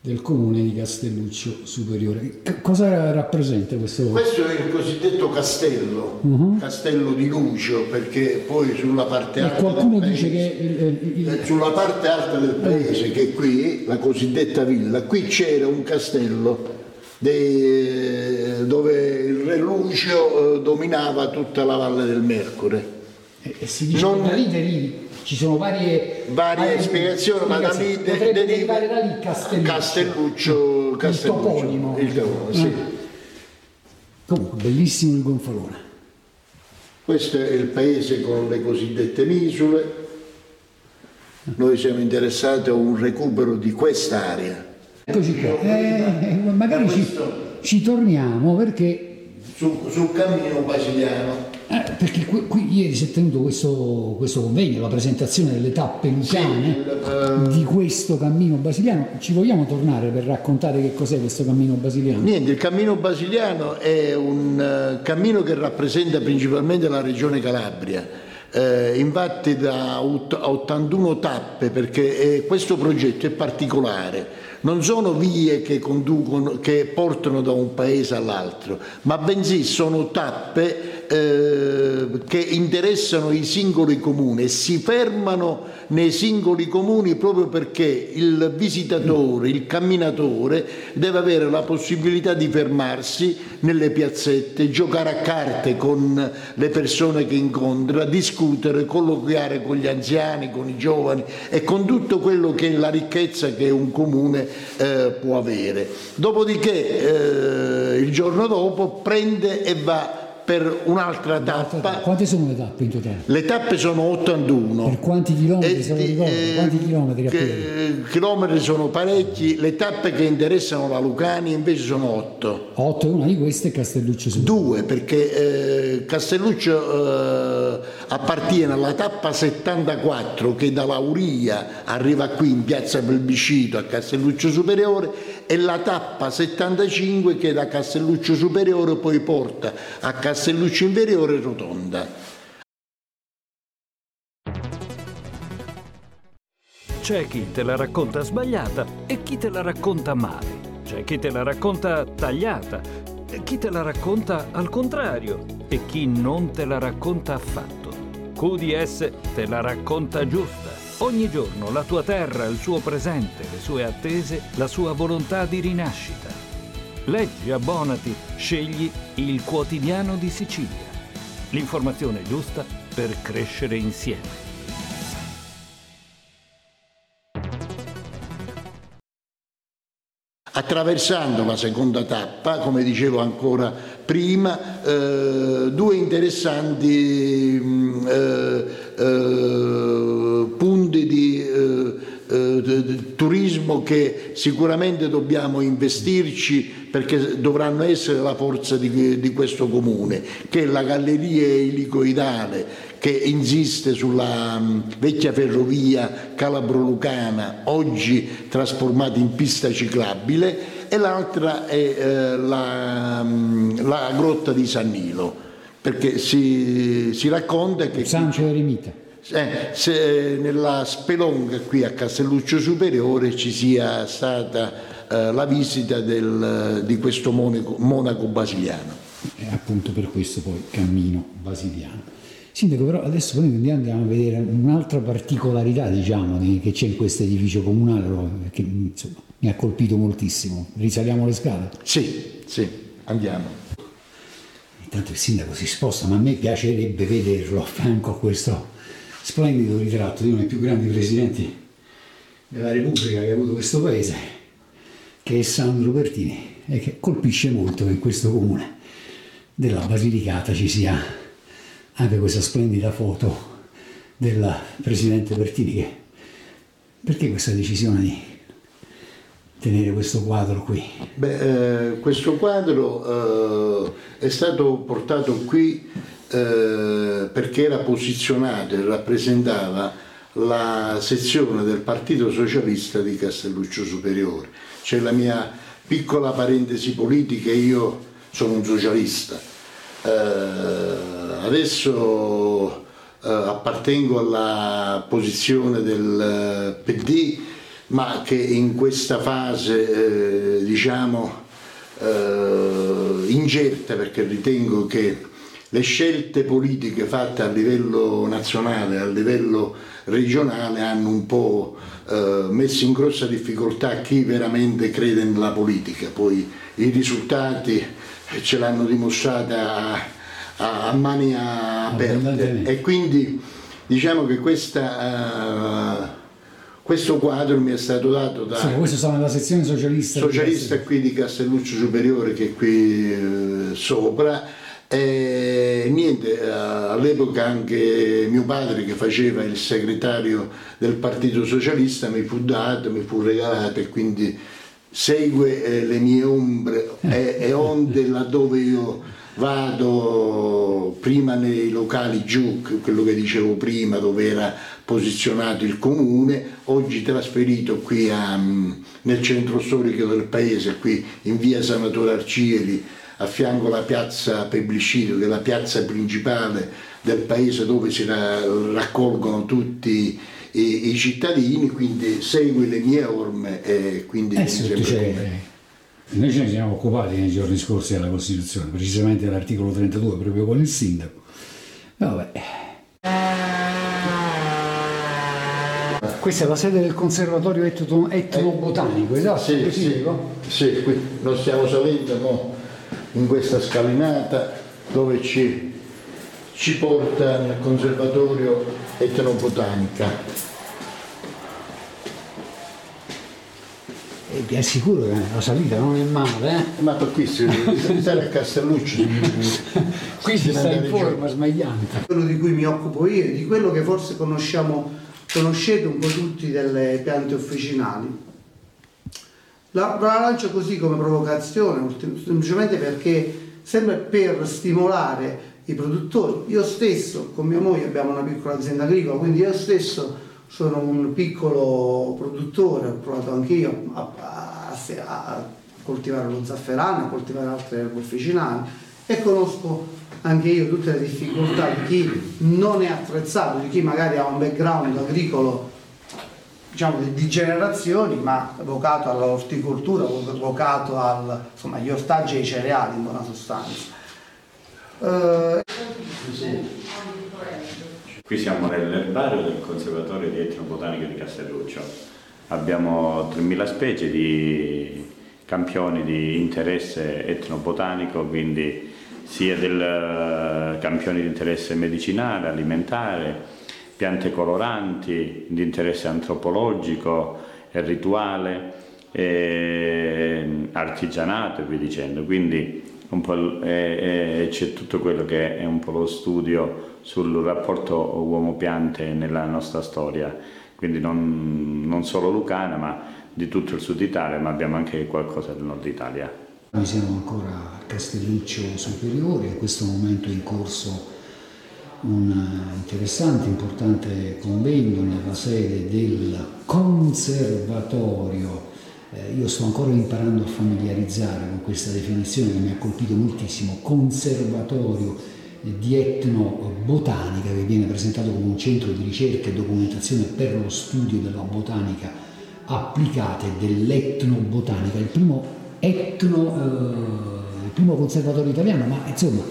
del comune di Castelluccio Superiore. C- cosa rappresenta questo? Questo è il cosiddetto castello, uh-huh. castello di Lucio, perché poi sulla parte alta. E qualcuno dice che. Il, il... Eh, sulla parte alta del paese, che qui, la cosiddetta villa, qui c'era un castello de... dove il re Lucio eh, dominava tutta la valle del Mercure. E, e si dice non... da lì derivi ci sono varie, varie spiegazioni, ma da lì potrebbe derivare da lì Castelluccio. Castelluccio, Castelluccio il toponimo. Il toponimo sì. Ah. Comunque, bellissimo il gonfalone. Questo è il paese con le cosiddette misure. Noi siamo interessati a un recupero di quest'area. Eccoci qua, eh, magari ci, ci, torniamo perché... Su, sul cammino basiliano eh, perché qui, qui, ieri si è tenuto questo, questo, convegno, la presentazione delle tappe lucane sì, uh... di questo cammino basiliano. Ci vogliamo tornare per raccontare che cos'è questo cammino basiliano? Niente, il cammino basiliano è un uh, cammino che rappresenta principalmente la regione Calabria. Eh, infatti da 81 tappe perché eh, questo progetto è particolare non sono vie che, conducono, che portano da un paese all'altro, ma bensì sono tappe eh, che interessano i singoli comuni e si fermano nei singoli comuni proprio perché il visitatore, il camminatore deve avere la possibilità di fermarsi nelle piazzette, giocare a carte con le persone che incontra, discutere, colloquiare con gli anziani, con i giovani e con tutto quello che è la ricchezza che un comune eh, può avere. Dopodiché eh, il giorno dopo prende e va per un'altra tappa. Quante sono le tappe in totale? Le tappe sono 81. Per quanti chilometri, se lo ricordo? Eh, quanti chilometri? Che, chilometri sono parecchi, le tappe che interessano la Lucani invece sono 8. 8 e una di queste è Castelluccio Superiore. Due, perché eh, Castelluccio eh, appartiene alla tappa 74 che da Lauria arriva qui in piazza Plebiscito a Castelluccio Superiore e la tappa 75 che da Castelluccio Superiore poi porta a Castelluccio Inferiore Rotonda. C'è chi te la racconta sbagliata e chi te la racconta male. C'è chi te la racconta tagliata, e chi te la racconta al contrario e chi non te la racconta affatto. QDS te la racconta giusta. Ogni giorno la tua terra, il suo presente, le sue attese, la sua volontà di rinascita. Leggi, abbonati, scegli il quotidiano di Sicilia. L'informazione giusta per crescere insieme. attraversando la seconda tappa, come dicevo ancora prima, eh, due interessanti mm, eh, eh, punti eh, turismo che sicuramente dobbiamo investirci perché dovranno essere la forza di, di questo comune, che è la galleria elicoidale che insiste sulla um, vecchia ferrovia calabro-lucana, oggi trasformata in pista ciclabile, e l'altra è eh, la, um, la, grotta di San Nilo, perché si, si racconta che... Sancio Eremita eh, se nella spelonga qui a Castelluccio Superiore ci sia stata eh, la visita del, di questo monaco, monaco basiliano. E appunto per questo poi cammino basiliano. Sindaco, però adesso noi andiamo a vedere un'altra particolarità diciamo, che c'è in questo edificio comunale che insomma, mi ha colpito moltissimo. Risaliamo le scale? Sì, sì, andiamo. Intanto il sindaco si sposta, ma a me piacerebbe vederlo a fianco a questo splendido ritratto di uno dei più grandi presidenti della Repubblica che ha avuto questo paese, che è Sandro Pertini, e che colpisce molto che in questo comune della Basilicata ci sia anche questa splendida foto del presidente Pertini. Che, perché questa decisione di tenere questo quadro qui? Beh, eh, questo quadro eh, è stato portato qui eh, perché era posizionato e rappresentava la sezione del Partito Socialista di Castelluccio Superiore. C'è la mia piccola parentesi politica, io sono un socialista. Eh, adesso eh, appartengo alla posizione del PD, ma che in questa fase eh, diciamo eh, incerta perché ritengo che le scelte politiche fatte a livello nazionale, a livello regionale hanno un po' eh, messo in grossa difficoltà chi veramente crede nella politica, poi i risultati ce l'hanno dimostrata a, a mani aperte. E quindi diciamo che questa, uh, questo quadro mi è stato dato da... Sì, questo sta nella sezione socialista. Socialista qui di Castelluccio Superiore che è qui uh, sopra e niente, eh, all'epoca anche mio padre che faceva il segretario del Partito Socialista mi fu dato, mi fu regalato e quindi segue eh, le mie ombre e, e onde laddove io vado prima nei locali giù, quello che dicevo prima, dove era posizionato il comune, oggi trasferito qui a, mm, nel centro storico del paese, qui in via Sanatore Arcieri, a fianco alla piazza Plebiscito, che è la piazza principale del paese dove si raccolgono tutti i, i cittadini, quindi segui le mie orme e quindi eh, sempre noi ce ne siamo occupati nei giorni scorsi della Costituzione, precisamente dell'articolo 32, proprio con il sindaco. Vabbè. Questa è la sede del conservatorio etnobotanico, esatto? Sì, sì, sì, qui non stiamo salendo no? in questa scalinata dove ci, ci porta nel conservatorio etnobotanica. E è sicuro che la salita non è male, eh? Ma per qui si stare a Castelluccio. qui si sta in forma smagliante. Quello di cui mi occupo io è di quello che forse conosciamo, conoscete un po' tutti delle piante officinali la, la lancio così come provocazione, semplicemente perché sempre per stimolare i produttori. Io stesso, con mia moglie, abbiamo una piccola azienda agricola, quindi io stesso sono un piccolo produttore, ho provato anche io a, a, a coltivare lo zafferano, a coltivare altre erbe officinali e conosco anche io tutte le difficoltà di chi non è attrezzato, di chi magari ha un background agricolo diciamo, di generazioni, ma vocato all'orticoltura, vocato al, insomma, agli ortaggi e ai cereali in buona sostanza. Uh, Qui siamo nell'erbario del Conservatorio di Etnobotanica di Castelluccio. Abbiamo 3.000 specie di campioni di interesse etnobotanico, quindi sia del eh, campioni di interesse medicinale, alimentare, piante coloranti di interesse antropologico e rituale, e artigianato e via dicendo. Quindi c'è tutto quello che è un po' lo studio sul rapporto uomo-piante nella nostra storia, quindi non, non solo lucana ma di tutto il sud Italia, ma abbiamo anche qualcosa del nord Italia. Noi siamo ancora Castelluccio Superiore, in questo momento è in corso un interessante, importante convegno nella sede del conservatorio. Eh, io sto ancora imparando a familiarizzare con questa definizione che mi ha colpito moltissimo, conservatorio di etnobotanica che viene presentato come un centro di ricerca e documentazione per lo studio della botanica applicata e dell'etnobotanica, il primo etno, eh, il primo conservatorio italiano, ma insomma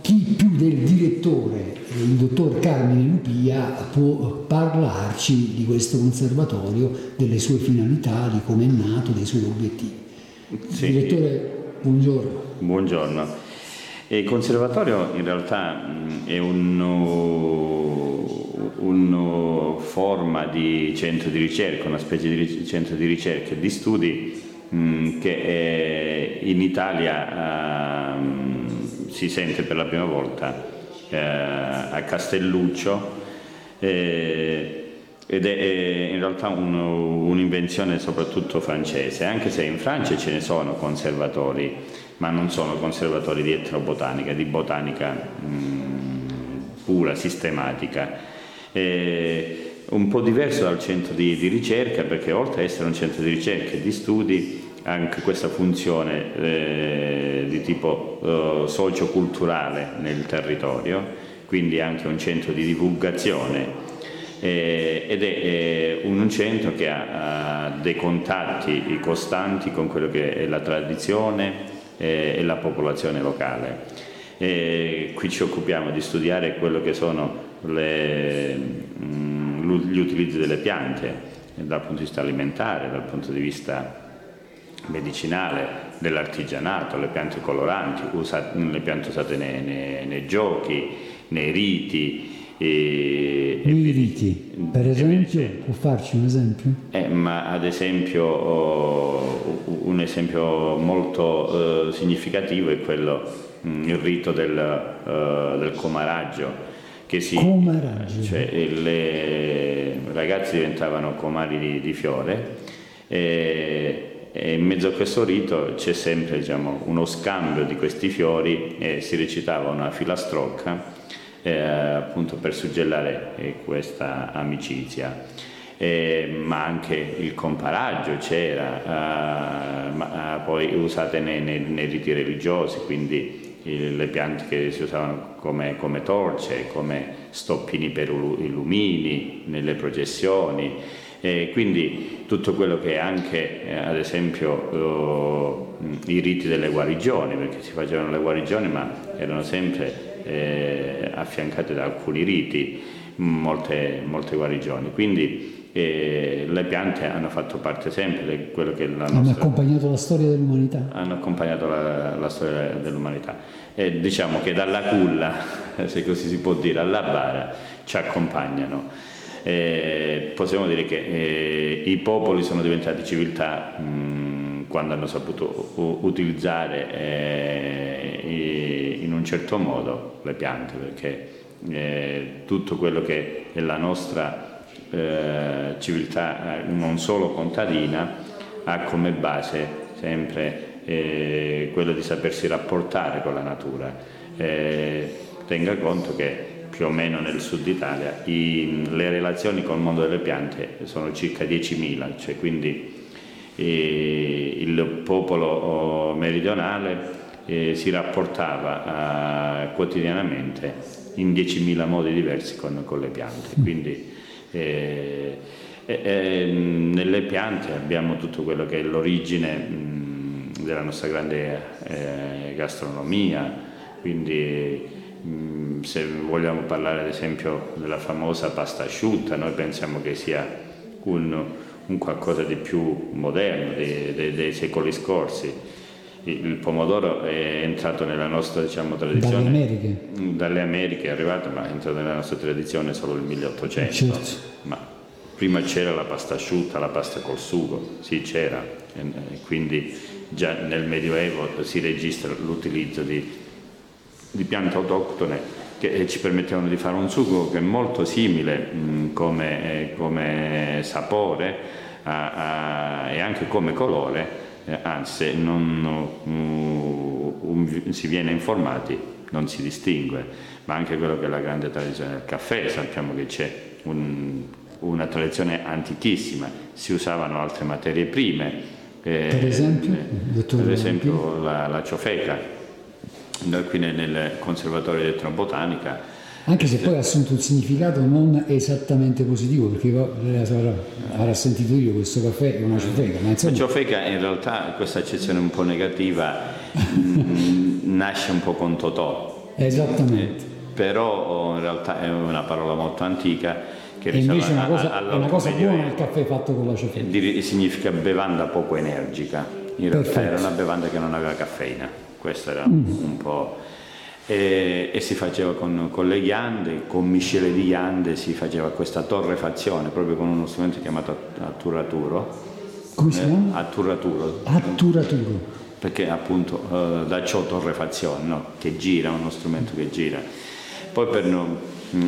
chi più del direttore, il dottor Carmine Lupia, può parlarci di questo conservatorio, delle sue finalità, di come è nato, dei suoi obiettivi. Sì. Direttore, buongiorno. Buongiorno. Il conservatorio in realtà è una un forma di centro di ricerca, una specie di centro di ricerca e di studi che in Italia si sente per la prima volta eh, a Castelluccio eh, ed è, è, in realtà un, un'invenzione soprattutto francese, anche se in Francia ce ne sono conservatori, ma non sono conservatori di etnobotanica, di botanica mh, pura, sistematica. Eh, un po' diverso dal centro di, di ricerca perché oltre ad essere un centro di ricerca e di studi ha anche questa funzione eh, di tipo eh, socioculturale nel territorio, quindi anche un centro di divulgazione eh, ed è eh, un centro che ha, ha, dei contatti costanti con quello che è la tradizione eh, e la popolazione locale. qui ci occupiamo di studiare quello che sono le, mh, gli utilizzi delle piante dal punto di vista alimentare, dal punto di vista medicinale, dell'artigianato, le piante coloranti, usate, le piante usate nei, nei, nei giochi, nei riti, e, Lui riti, per esempio, può farci un esempio? Eh, ma ad esempio, oh, un esempio molto uh, significativo è quello, um, il rito del, uh, del comaraggio. Che si, comaraggio. Cioè, le ragazzi diventavano comari di, di fiore e, e, in mezzo a questo rito c'è sempre diciamo, uno scambio di questi fiori e si recitava una filastrocca eh, appunto per suggellare eh, questa amicizia. Eh, ma anche il comparaggio c'era, eh, ma, eh, poi usate nei, nei, nei, riti religiosi, quindi le piante che si usavano come, come torce, come stoppini per i lumini, nelle processioni. E quindi tutto quello che è anche, eh, ad esempio, eh, i riti delle guarigioni, perché si facevano le guarigioni, ma erano sempre eh, affiancate da alcuni riti, molte, molte guarigioni. Quindi eh, le piante hanno fatto parte sempre di quello che è la nostra... Hanno accompagnato la storia dell'umanità. Hanno accompagnato la, la storia dell'umanità. E diciamo che dalla culla, se così si può dire, alla bara ci accompagnano. Eh, possiamo dire che eh, i popoli sono diventati civiltà mh, quando hanno saputo u- utilizzare eh, in un certo modo le piante, perché eh, tutto quello che è la nostra eh, civiltà, eh, non solo contadina, ha come base sempre quello di sapersi rapportare con la natura. tenga conto che più o meno nel sud Italia, i, le relazioni con il mondo delle piante sono circa 10.000, cioè quindi eh, il popolo oh, meridionale eh, si rapportava eh, quotidianamente in 10.000 modi diversi con, con le piante. Mm. Quindi, eh, nelle piante abbiamo tutto quello che è l'origine mh, della nostra grande eh, gastronomia, quindi Mm, se vogliamo parlare ad esempio della famosa pasta asciutta, noi pensiamo che sia un, un qualcosa di più moderno dei, dei, dei, secoli scorsi. Il pomodoro è entrato nella nostra diciamo, tradizione. Dalle Americhe. Dalle Americhe è arrivato, ma è entrato nella nostra tradizione solo nel 1800. Certo. Ma prima c'era la pasta asciutta, la pasta col sugo, sì c'era, quindi già nel Medioevo si registra l'utilizzo di di piante autoctone che eh, ci permettevano di fare un sugo che è molto simile mh, come, eh, come, sapore a, a, e anche come colore, eh, anzi non um, si viene informati non si distingue, ma anche quello che è la grande tradizione del caffè, sappiamo che c'è un, una tradizione antichissima, si usavano altre materie prime, eh, per esempio, per esempio la, la ciofeca. Noi qui nel Conservatorio di Etnobotanica anche se poi ha assunto un significato non esattamente positivo, perché avrà, avrà sentito io questo caffè è una ciofeca. Ma insomma... La ciofeca in realtà, questa accezione un po' negativa, mm, nasce un po' con Totò. Esattamente. Eh, però in realtà è una parola molto antica che e invece una cosa, è una cosa buona il caffè fatto con la ciofeca. Significa bevanda poco energica. In realtà Perfetto. era una bevanda che non aveva caffeina questo era mm. un po'... E, e, si faceva con, con, le ghiande, con miscele di ghiande si faceva questa torrefazione proprio con uno strumento chiamato atturaturo. Come si chiama? Eh, atturaturo. Atturaturo. Perché appunto eh, da ciò torrefazione, no? che gira, uno strumento che gira. Poi per no,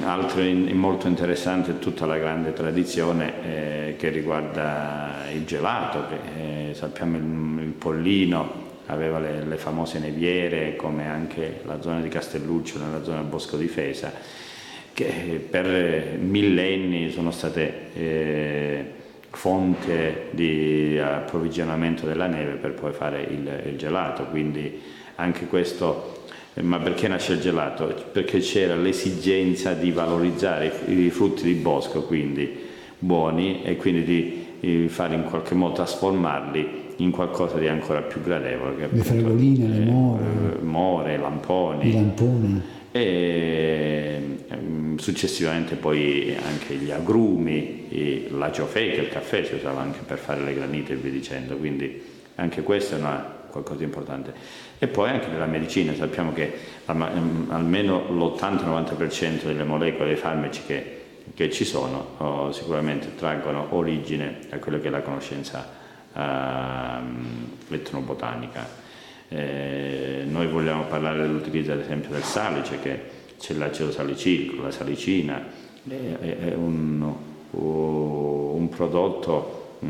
altro molto interessante è tutta la grande tradizione eh, che riguarda il gelato, che eh, sappiamo il, il pollino, aveva le, le, famose neviere come anche la zona di Castelluccio nella zona del Bosco Difesa che per millenni sono state eh, fonte di approvvigionamento della neve per poi fare il, il gelato, quindi anche questo ma perché nasce il gelato? Perché c'era l'esigenza di valorizzare i, frutti di bosco, quindi buoni, e quindi di, di fare in qualche modo trasformarli in qualcosa di ancora più gradevole. Che le fregoline, le more. Eh, more, lamponi. I lamponi. E ehm, successivamente poi anche gli agrumi, la ciofeca, il caffè si usava anche per fare le granite e via dicendo, quindi anche questo è una, qualcosa di importante. E poi anche nella medicina sappiamo che ehm, almeno l'80-90% delle molecole dei farmaci che, che ci sono oh, sicuramente traggono origine da quello che è la conoscenza etnobotanica. Eh, noi vogliamo parlare dell'utilizzo ad esempio del salice, che c'è l'acido salicilco, la salicina, è, è un, un, prodotto mh,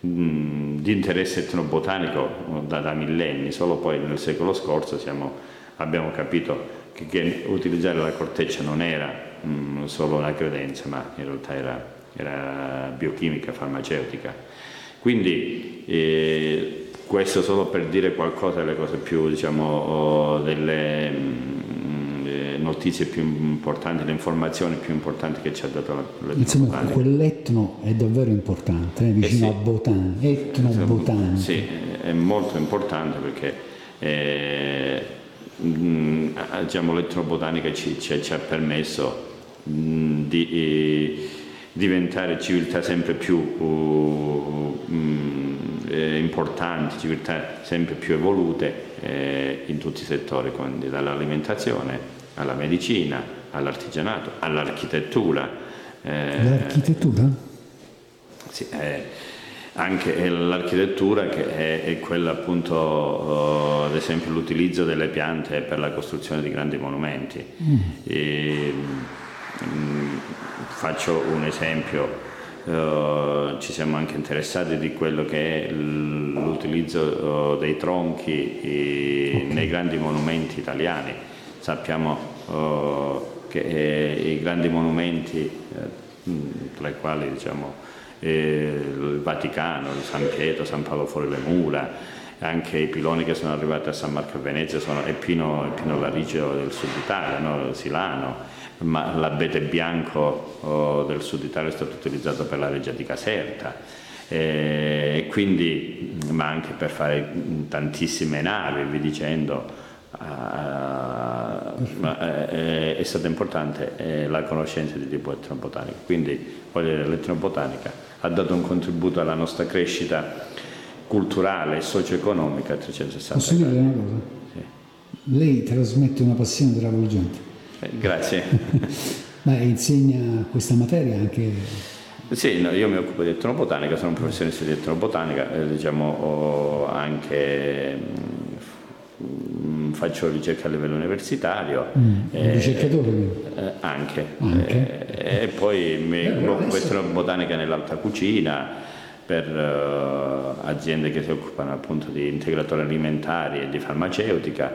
mh, di interesse etnobotanico da, da, millenni, solo poi nel secolo scorso siamo, abbiamo capito che, che, utilizzare la corteccia non era mh, solo una credenza, ma in realtà era, era biochimica, farmaceutica. Quindi eh, questo solo per dire qualcosa delle cose più, diciamo, delle mh, mm, eh, notizie più importanti, le informazioni più importanti che ci ha dato la Insomma, quell'etno è davvero importante, eh, vicino eh sì. a Botan, etno-botanico. Sì, è molto importante perché eh, mm, diciamo, l'etnobotanica ci, ci, ci, ha permesso mh, mm, di eh, diventare civiltà sempre più uh, um, eh, importanti, civiltà sempre più evolute eh, in tutti i settori, quindi dall'alimentazione alla medicina, all'artigianato, all'architettura. Eh, L'architettura? Sì, eh, anche l'architettura che è, è quella appunto, uh, ad esempio l'utilizzo delle piante per la costruzione di grandi monumenti. Mm. E, um, faccio un esempio, Uh, ci siamo anche interessati di quello che è l'utilizzo uh, dei tronchi i, nei grandi monumenti italiani. Sappiamo uh, che eh, i grandi monumenti, tra i quali diciamo, eh, il Vaticano, il San Pietro, San Paolo fuori le mura, anche i piloni che sono arrivati a San Marco e Venezia sono è Pino, Lariceo del sud Italia, no? Silano ma l'abete bianco oh, del sud Italia è stato utilizzato per la reggia di Caserta, eh, quindi, ma anche per fare tantissime navi, vi dicendo. Uh, è, è, stata importante eh, la conoscenza di tipo etnobotanico, quindi voglio dire, l'etnobotanica ha dato un contributo alla nostra crescita culturale e socio-economica a 360 Posso dire una cosa? Sì. Lei trasmette una passione travolgente. Grazie. Ma insegna questa materia anche? Sì, no, io mi occupo di etnobotanica, sono un professionista di etnobotanica, eh, diciamo anche mh, mm, faccio ricerca a livello universitario. Mm, eh, ricercatore? Eh, anche. anche. Eh, e poi mi occupo di etnobotanica nell'alta cucina per uh, aziende che si occupano appunto di integratori alimentari e di farmaceutica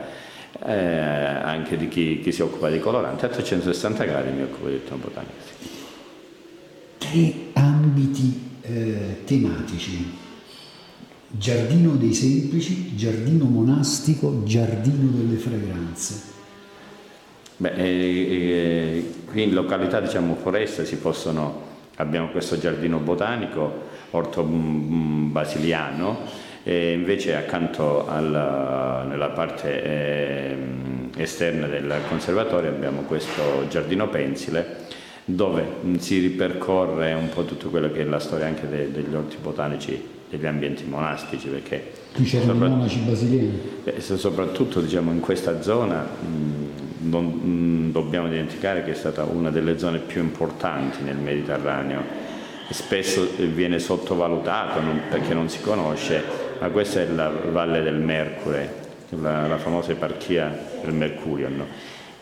eh, anche di chi, chi, si occupa di coloranti. A 360 gradi mi occupo di etnobotanica. Tre ambiti eh, tematici. Giardino dei semplici, giardino monastico, giardino delle fragranze. Beh, eh, eh, qui in località diciamo foreste si possono, abbiamo questo giardino botanico, orto basiliano, e invece accanto alla, nella parte eh, esterna del conservatorio abbiamo questo giardino pensile dove si ripercorre un po' tutto quello che è la storia anche de, degli orti botanici degli ambienti monastici perché qui c'erano i monaci basiliani. eh, soprattutto diciamo, in questa zona mh, non mh, dobbiamo dimenticare che è stata una delle zone più importanti nel Mediterraneo. Spesso viene sottovalutato non, perché non si conosce ma questa è la valle del Mercure, la, la famosa eparchia del Mercurio. No?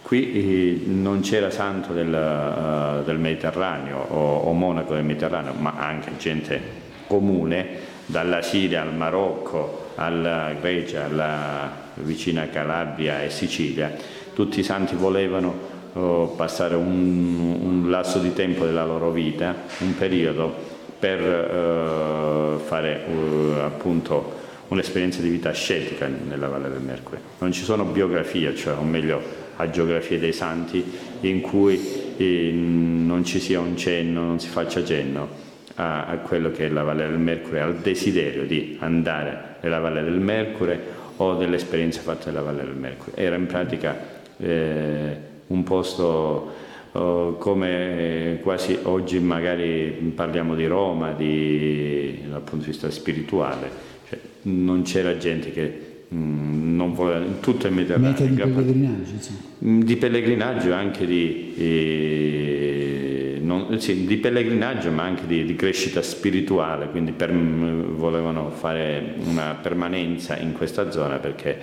Qui eh, non c'era santo del, uh, del Mediterraneo o, o, monaco del Mediterraneo, ma anche gente comune, dalla Siria al Marocco, alla Grecia, alla vicina Calabria e Sicilia. Tutti i santi volevano oh, passare un, un, lasso di tempo della loro vita, un periodo, per eh, fare eh, appunto un'esperienza di vita ascetica nella Valle del Mercurio. Non ci sono biografie, cioè, o meglio, agiografie dei santi in cui eh, non ci sia un cenno, non si faccia cenno a, a, quello che è la Valle del Mercurio, al desiderio di andare nella Valle del Mercurio o delle esperienze fatte nella Valle del Mercurio. Era in pratica eh, un posto oh, come quasi oggi magari parliamo di Roma di, dal punto di vista spirituale, cioè, non c'era gente che mm, non voleva, tutto il Mediterraneo. Meta di pellegrinaggio, insomma. Di pellegrinaggio anche di... Eh, non, sì, di pellegrinaggio ma anche di, di crescita spirituale, quindi per, volevano fare una permanenza in questa zona perché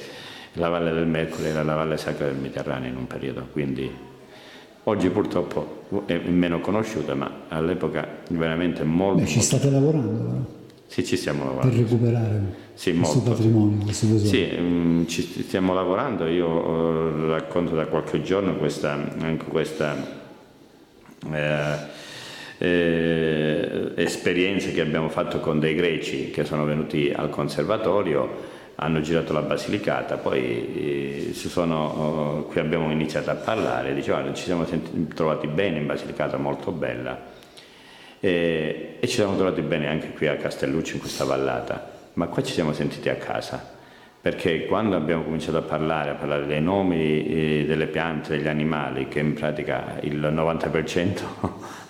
la Valle del Mercurio era la Valle Sacra del Mediterraneo in un periodo, quindi oggi purtroppo è meno conosciuta ma all'epoca veramente molto... Beh, ci state lavorando però? Sì, ci stiamo lavorando. Per recuperare sì, questo molto. patrimonio, questo tesoro? Sì, um, ci stiamo lavorando, io uh, racconto da qualche giorno questa, anche questa eh, eh, esperienze che abbiamo fatto con dei greci che sono venuti al conservatorio hanno girato la Basilicata, poi eh, sono, oh, qui abbiamo iniziato a parlare, dicevano ci siamo trovati bene in Basilicata, molto bella, e, e, ci siamo trovati bene anche qui a Castelluccio in questa vallata, ma qua ci siamo sentiti a casa perché quando abbiamo cominciato a parlare, a parlare dei nomi eh, delle piante, degli animali, che in pratica il 90%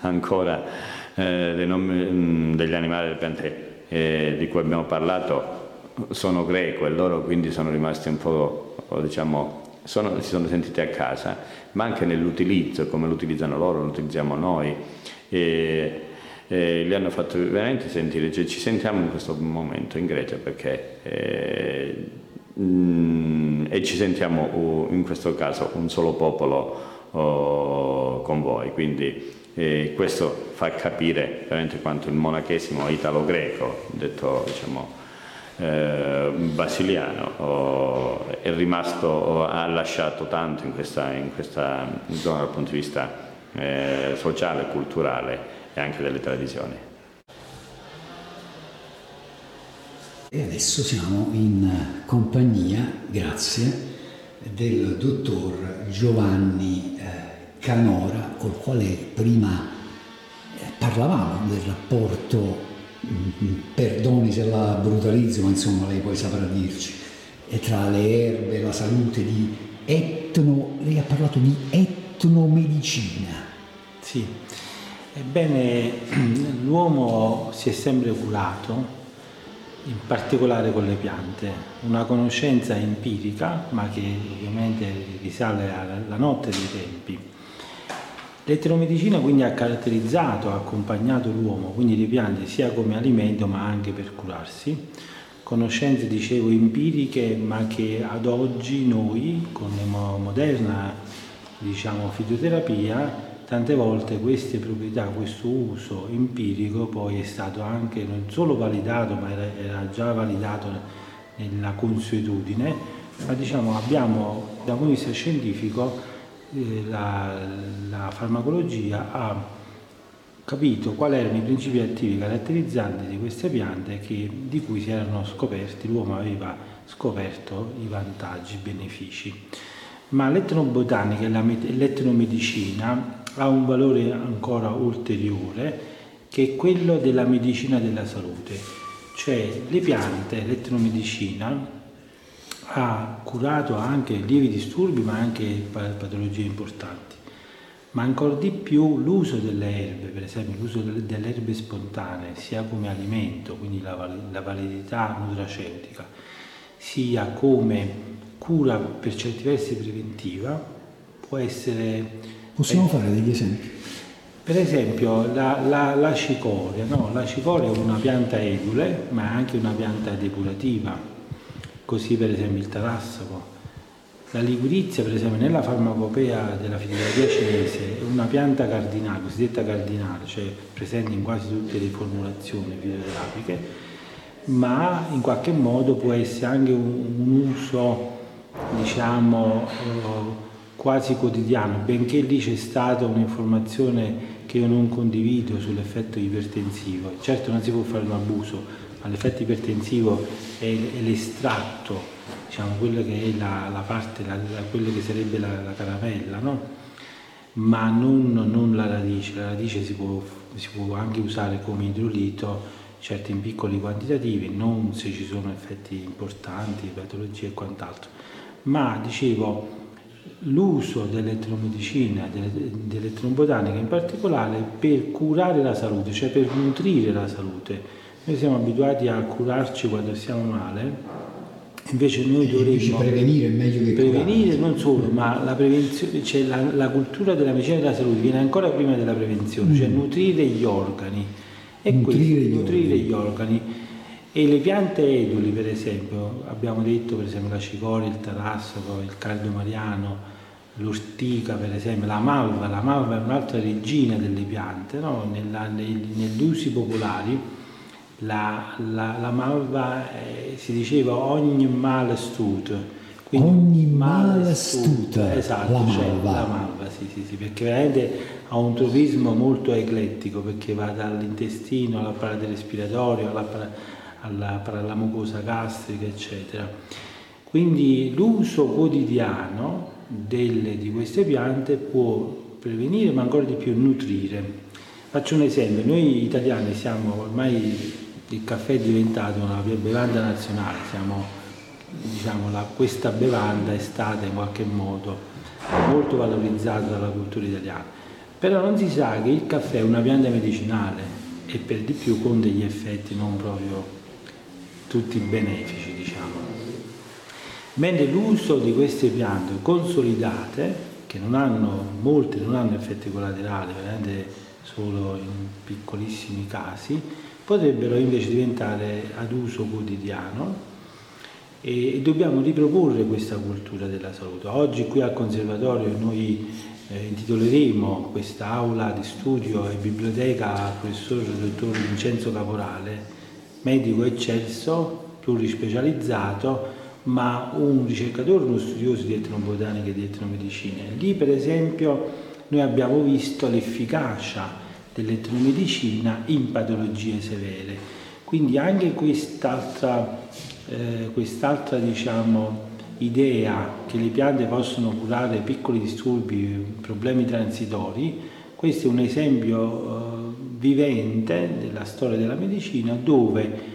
ancora eh, dei nomi mm, degli animali e delle piante eh, di cui abbiamo parlato sono greco e loro quindi sono rimasti un po', diciamo, sono, si sono sentiti a casa, ma anche nell'utilizzo, come lo utilizzano loro, lo utilizziamo noi. E, e li hanno fatto veramente sentire, cioè, ci sentiamo in questo momento in Grecia perché eh, mm, e ci sentiamo in questo caso un solo popolo con voi, quindi eh, questo fa capire veramente quanto il monachesimo italo-greco, detto diciamo, basiliano, oh, è rimasto, ha lasciato tanto in questa, in questa, zona dal punto di vista eh, sociale, culturale e anche delle tradizioni. E adesso siamo in compagnia, grazie, del dottor Giovanni eh, Canora, col quale prima eh, parlavamo del rapporto, perdoni se la brutalizzo, ma insomma lei poi saprà dirci, tra le erbe la salute di etno, lei ha parlato di etnomedicina. Sì, Ebbene, l'uomo si è sempre curato, in particolare con le piante, una conoscenza empirica, ma che ovviamente risale alla notte dei tempi. L'eteromedicina quindi ha caratterizzato, ha accompagnato l'uomo, quindi le piante sia come alimento ma anche per curarsi, conoscenze dicevo empiriche ma che ad oggi noi con la moderna diciamo, fitoterapia tante volte queste proprietà, questo uso empirico poi è stato anche non solo validato, ma era, era già validato nella consuetudine, ma diciamo abbiamo da un punto di vista scientifico la, la farmacologia ha capito quali erano i principi attivi caratterizzanti di queste piante che, di cui si erano scoperti, l'uomo aveva scoperto i vantaggi, i benefici. Ma l'etnobotanica e l'etnomedicina ha un valore ancora ulteriore che è quello della medicina della salute, cioè le piante, l'etnomedicina ha curato anche lievi disturbi ma anche patologie importanti, ma ancora di più l'uso delle erbe, per esempio l'uso delle erbe spontanee sia come alimento, quindi la, la validità nutraceutica, sia come cura per certi versi preventiva, può essere Possiamo fare degli esempi? Per esempio la, la, la cicoria, no? la cicoria è una pianta edule ma è anche una pianta depurativa, così per esempio il tarassaco. La ligurizia per esempio nella farmacopea della fitoterapia cinese è una pianta cardinale, cosiddetta cardinale, cioè presente in quasi tutte le formulazioni fitoterapiche, ma in qualche modo può essere anche un, un uso diciamo quasi quotidiano, benché lì c'è stata un'informazione che io non condivido sull'effetto ipertensivo. Certo non si può fare un abuso, ma l'effetto ipertensivo è, l'estratto, diciamo, quello che è la, la parte, la, la, quello che sarebbe la, la caramella, no? ma non, non, la radice. La radice si può, si può anche usare come idrolito, certo in piccoli quantitativi, non se ci sono effetti importanti, patologie e quant'altro. Ma dicevo, l'uso dell'elettromedicina, dell'elettrobotanica in particolare, per curare la salute, cioè per nutrire la salute. Noi siamo abituati a curarci quando stiamo male, invece noi dovremmo prevenire è meglio che prevenire non solo, ma la prevenzione, cioè la, la, cultura della medicina della salute viene ancora prima della prevenzione, cioè mm. nutrire gli organi. E nutrire, questo, gli, nutrire organi. gli organi. E le piante eduli, per esempio, abbiamo detto per esempio la cicoria, il tarassaco, il caldo mariano, l'ortica per esempio, la malva, la malva è un'altra regina delle piante, no? Nella, negli usi popolari la, la, la malva eh, si diceva ogni male astuto. Ogni male astuto. Esatto, la cioè, malva. la malva, sì, sì, sì, perché veramente ha un tropismo molto eclettico, perché va dall'intestino all'apparato respiratorio, all'apparato alla, alla mucosa gastrica, eccetera. Quindi l'uso quotidiano delle, di queste piante può prevenire, ma ancora di più nutrire. Faccio un esempio, noi italiani siamo ormai il caffè è diventato una bevanda nazionale, siamo, diciamo, la, questa bevanda è stata in qualche modo molto valorizzata dalla cultura italiana, però non si sa che il caffè è una pianta medicinale e per di più con degli effetti non proprio tutti benefici, diciamo. Mentre l'uso di queste piante consolidate, che non hanno, molte non hanno effetti collaterali, veramente solo in piccolissimi casi, potrebbero invece diventare ad uso quotidiano e dobbiamo riproporre questa cultura della salute. Oggi qui al Conservatorio noi eh, intitoleremo questa aula di studio e biblioteca al professor dottor Vincenzo Caporale, medico eccelso, plurispecializzato, ma un ricercatore, uno studioso di etnobotanica e di etnomedicina. Lì per esempio noi abbiamo visto l'efficacia dell'elettromedicina in patologie severe. Quindi anche quest'altra, eh, quest'altra diciamo, idea che le piante possono curare piccoli disturbi, problemi transitori, questo è un esempio eh, vivente della storia della medicina dove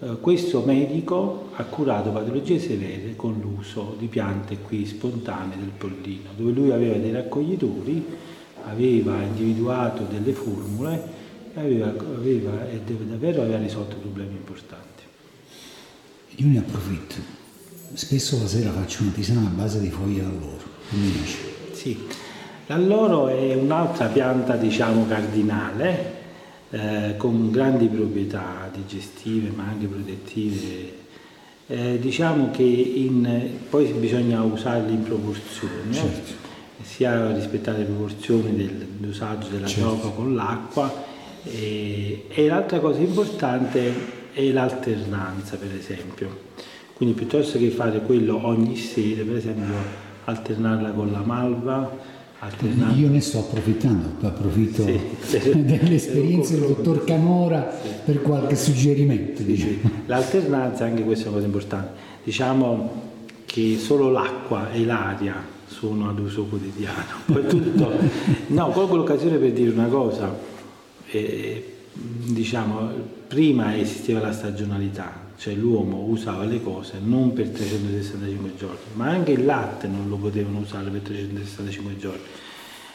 eh, questo medico ha curato patologie severe con l'uso di piante qui spontanee del pollino, dove lui aveva dei raccoglitori aveva individuato delle formule e, aveva, aveva, e davvero aveva risolto problemi importanti. Io ne approfitto. Spesso la sera faccio una tisana a base di foglie d'alloro. Mi dici? Sì, l'alloro è un'altra pianta, diciamo, cardinale, eh, con grandi proprietà digestive ma anche protettive. Eh, diciamo che in, poi bisogna usarli in proporzione. Certo sia rispettare le proporzioni del dosaggio della certo. droga con l'acqua e, e l'altra cosa importante è l'alternanza per esempio quindi piuttosto che fare quello ogni sera per esempio alternarla con la malva Alternare. Io ne sto approfittando, approfitto sì, dell'esperienza del dottor Canora sì. per qualche suggerimento. Diciamo. L'alternanza, anche questa è una cosa importante, diciamo che solo l'acqua e l'aria sono ad uso quotidiano. Tutto... No, colgo l'occasione per dire una cosa. Eh, diciamo, prima esisteva la stagionalità, cioè l'uomo usava le cose non per 365 giorni, ma anche il latte non lo potevano usare per 365 giorni.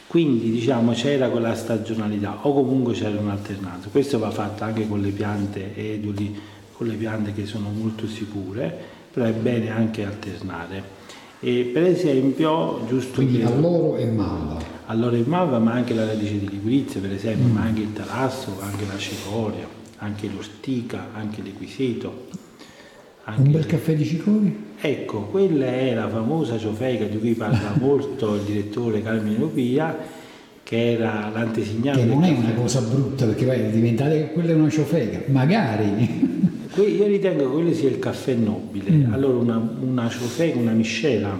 Quindi diciamo c'era quella stagionalità o comunque c'era un'alternanza. Questo va fatto anche con le piante eduli, con le piante che sono molto sicure, però è bene anche alternare. E per esempio, giusto Quindi che, alloro e malva. Alloro e malva, ma anche la radice di liquirizia, per esempio, mm. ma anche il talasso, anche la cicoria, anche l'ortica, anche l'equiseto. Anche Un bel caffè di cicoria? Ecco, quella è la famosa ciofeica di cui parla molto il direttore Carmine Lupia, che era l'antesignano. Che non è una cosa brutta, perché vai, diventate che quella è una ciofeica, magari. Io ritengo che quello sia il caffè nobile. Mm. Allora una, una ciofeca, una miscela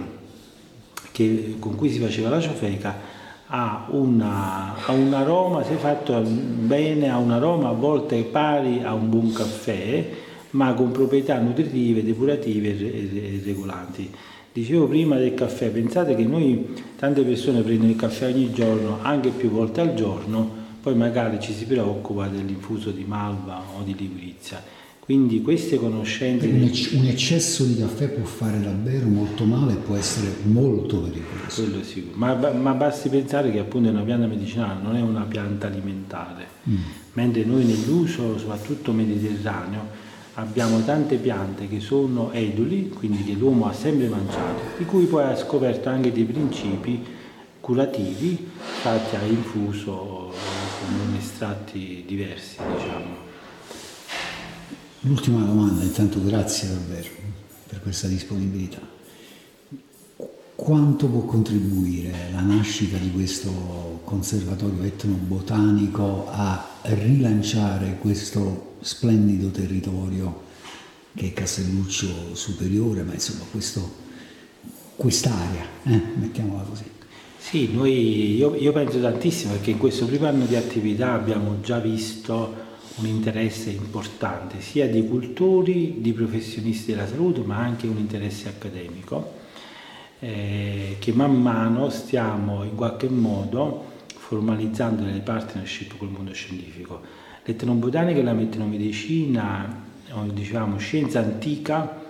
che, con cui si faceva la ciofeca ha, una, ha un aroma, se fatto bene, ha un aroma a volte pari a un buon caffè, ma con proprietà nutritive, depurative e regolanti. Dicevo prima del caffè, pensate che noi tante persone prendono il caffè ogni giorno, anche più volte al giorno, poi magari ci si preoccupa dell'infuso di malva o di liquirizia. Quindi queste conoscenze... Un, ecc- un, eccesso di caffè può fare davvero molto male e può essere molto pericoloso. Quello sicuro, ma, ma, basti pensare che appunto è una pianta medicinale, non è una pianta alimentare, mm. mentre noi nell'uso soprattutto mediterraneo abbiamo tante piante che sono eduli, quindi che l'uomo ha sempre mangiato, di cui poi ha scoperto anche dei principi curativi fatti a infuso con estratti diversi, diciamo. L'ultima domanda, intanto grazie davvero per questa disponibilità. Quanto può contribuire la nascita di questo conservatorio etnobotanico a rilanciare questo splendido territorio che è Castelluccio Superiore, ma insomma questo, quest'area, eh? mettiamola così. Sì, noi, io, io penso tantissimo perché in questo primo anno di attività abbiamo già visto un interesse importante sia di cultori, di professionisti della salute, ma anche un interesse accademico eh, che man mano stiamo in qualche modo formalizzando nelle partnership col mondo scientifico. L'etnobotanica e la metnomedicina, o diciamo scienza antica,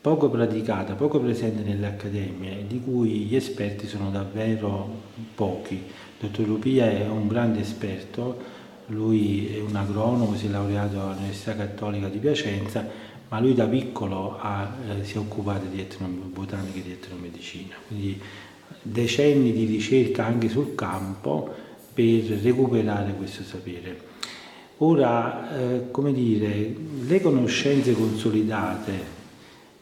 poco praticata, poco presente nelle accademie, di cui gli esperti sono davvero pochi. Il dottor Lupia è un grande esperto, lui è un agronomo, si è laureato all'Università Cattolica di Piacenza, ma lui da piccolo ha, eh, si è occupato di etnobotanica e di etnomedicina, quindi decenni di ricerca anche sul campo per recuperare questo sapere. Ora, eh, come dire, le conoscenze consolidate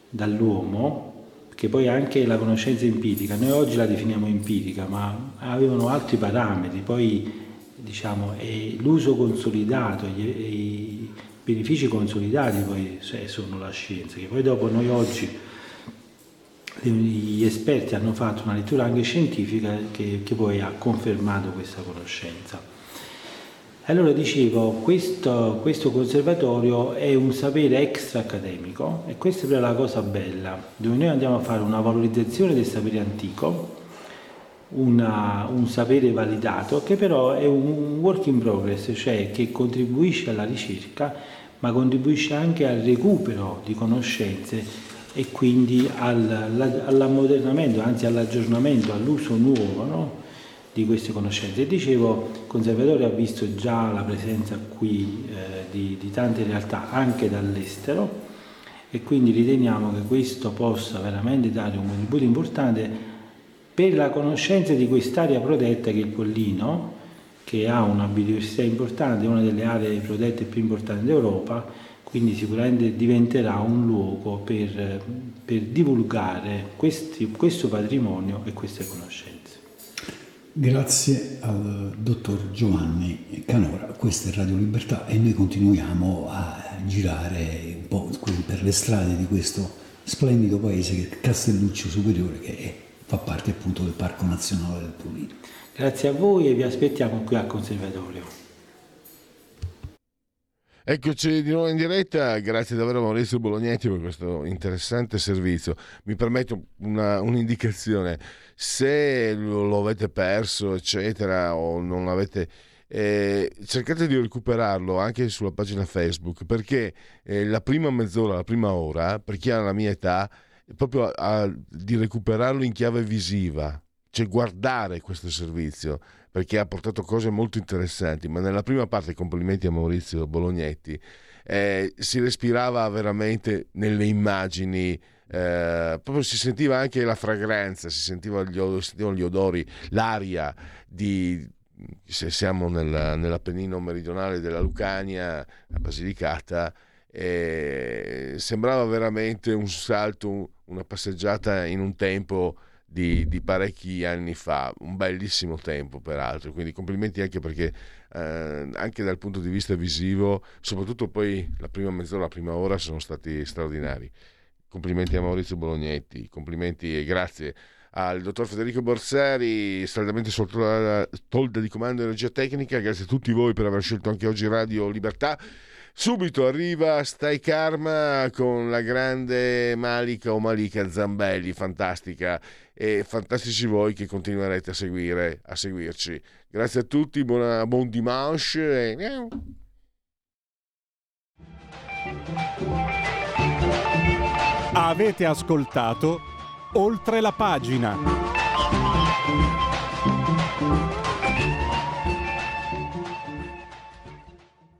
dall'uomo, che poi anche la conoscenza empirica, noi oggi la definiamo empirica, ma avevano altri parametri, poi diciamo, è l'uso consolidato, i benefici consolidati poi sono la scienza, che poi dopo noi oggi gli esperti hanno fatto una lettura anche scientifica che, che poi ha confermato questa conoscenza. Allora dicevo, questo, questo, conservatorio è un sapere extra accademico e questa è la cosa bella, dove noi andiamo a fare una valorizzazione del sapere antico, una, un sapere validato che però è un work in progress, cioè che contribuisce alla ricerca ma contribuisce anche al recupero di conoscenze e quindi al, all'ammodernamento, anzi all'aggiornamento, all'uso nuovo no? di queste conoscenze. E dicevo, il Conservatorio ha visto già la presenza qui eh, di, di tante realtà anche dall'estero e quindi riteniamo che questo possa veramente dare un contributo importante per la conoscenza di quest'area protetta che è il Pollino, che ha una biodiversità importante, una delle aree protette più importanti d'Europa, quindi sicuramente diventerà un luogo per, per divulgare questi, questo patrimonio e queste conoscenze. Grazie al dottor Giovanni Canora, questa è Radio Libertà e noi continuiamo a girare un po' per le strade di questo splendido paese che è Castelluccio Superiore che è fa parte appunto del Parco Nazionale del Pulino. Grazie a voi e vi aspettiamo qui al Conservatorio. Eccoci di nuovo in diretta, grazie davvero a Maurizio Bolognetti per questo interessante servizio. Mi permetto una, un'indicazione, se lo, lo, avete perso eccetera o non l'avete... Eh, cercate di recuperarlo anche sulla pagina Facebook perché eh, la prima mezz'ora, la prima ora, per chi ha la mia età, proprio a, di recuperarlo in chiave visiva, cioè guardare questo servizio, perché ha portato cose molto interessanti, ma nella prima parte, complimenti a Maurizio Bolognetti, eh, si respirava veramente nelle immagini, eh, proprio si sentiva anche la fragranza, si, sentiva gli, si sentivano gli odori, l'aria di, se siamo nella, nell'Appennino meridionale della Lucania, a Basilicata, eh, sembrava veramente un salto, una passeggiata in un tempo di, di, parecchi anni fa, un bellissimo tempo peraltro, quindi complimenti anche perché eh, anche dal punto di vista visivo, soprattutto poi la prima mezz'ora, la prima ora sono stati straordinari. Complimenti a Maurizio Bolognetti, complimenti e grazie al dottor Federico Borsari, saldamente sotto la tolda di comando energia tecnica. Grazie a tutti voi per aver scelto anche oggi Radio Libertà. Subito arriva Stai Karma con la grande Malika o Malika Zambelli, fantastica e fantastici voi che continuerete a seguire, a seguirci. Grazie a tutti, buona, buon dimanche e... Avete ascoltato oltre la pagina.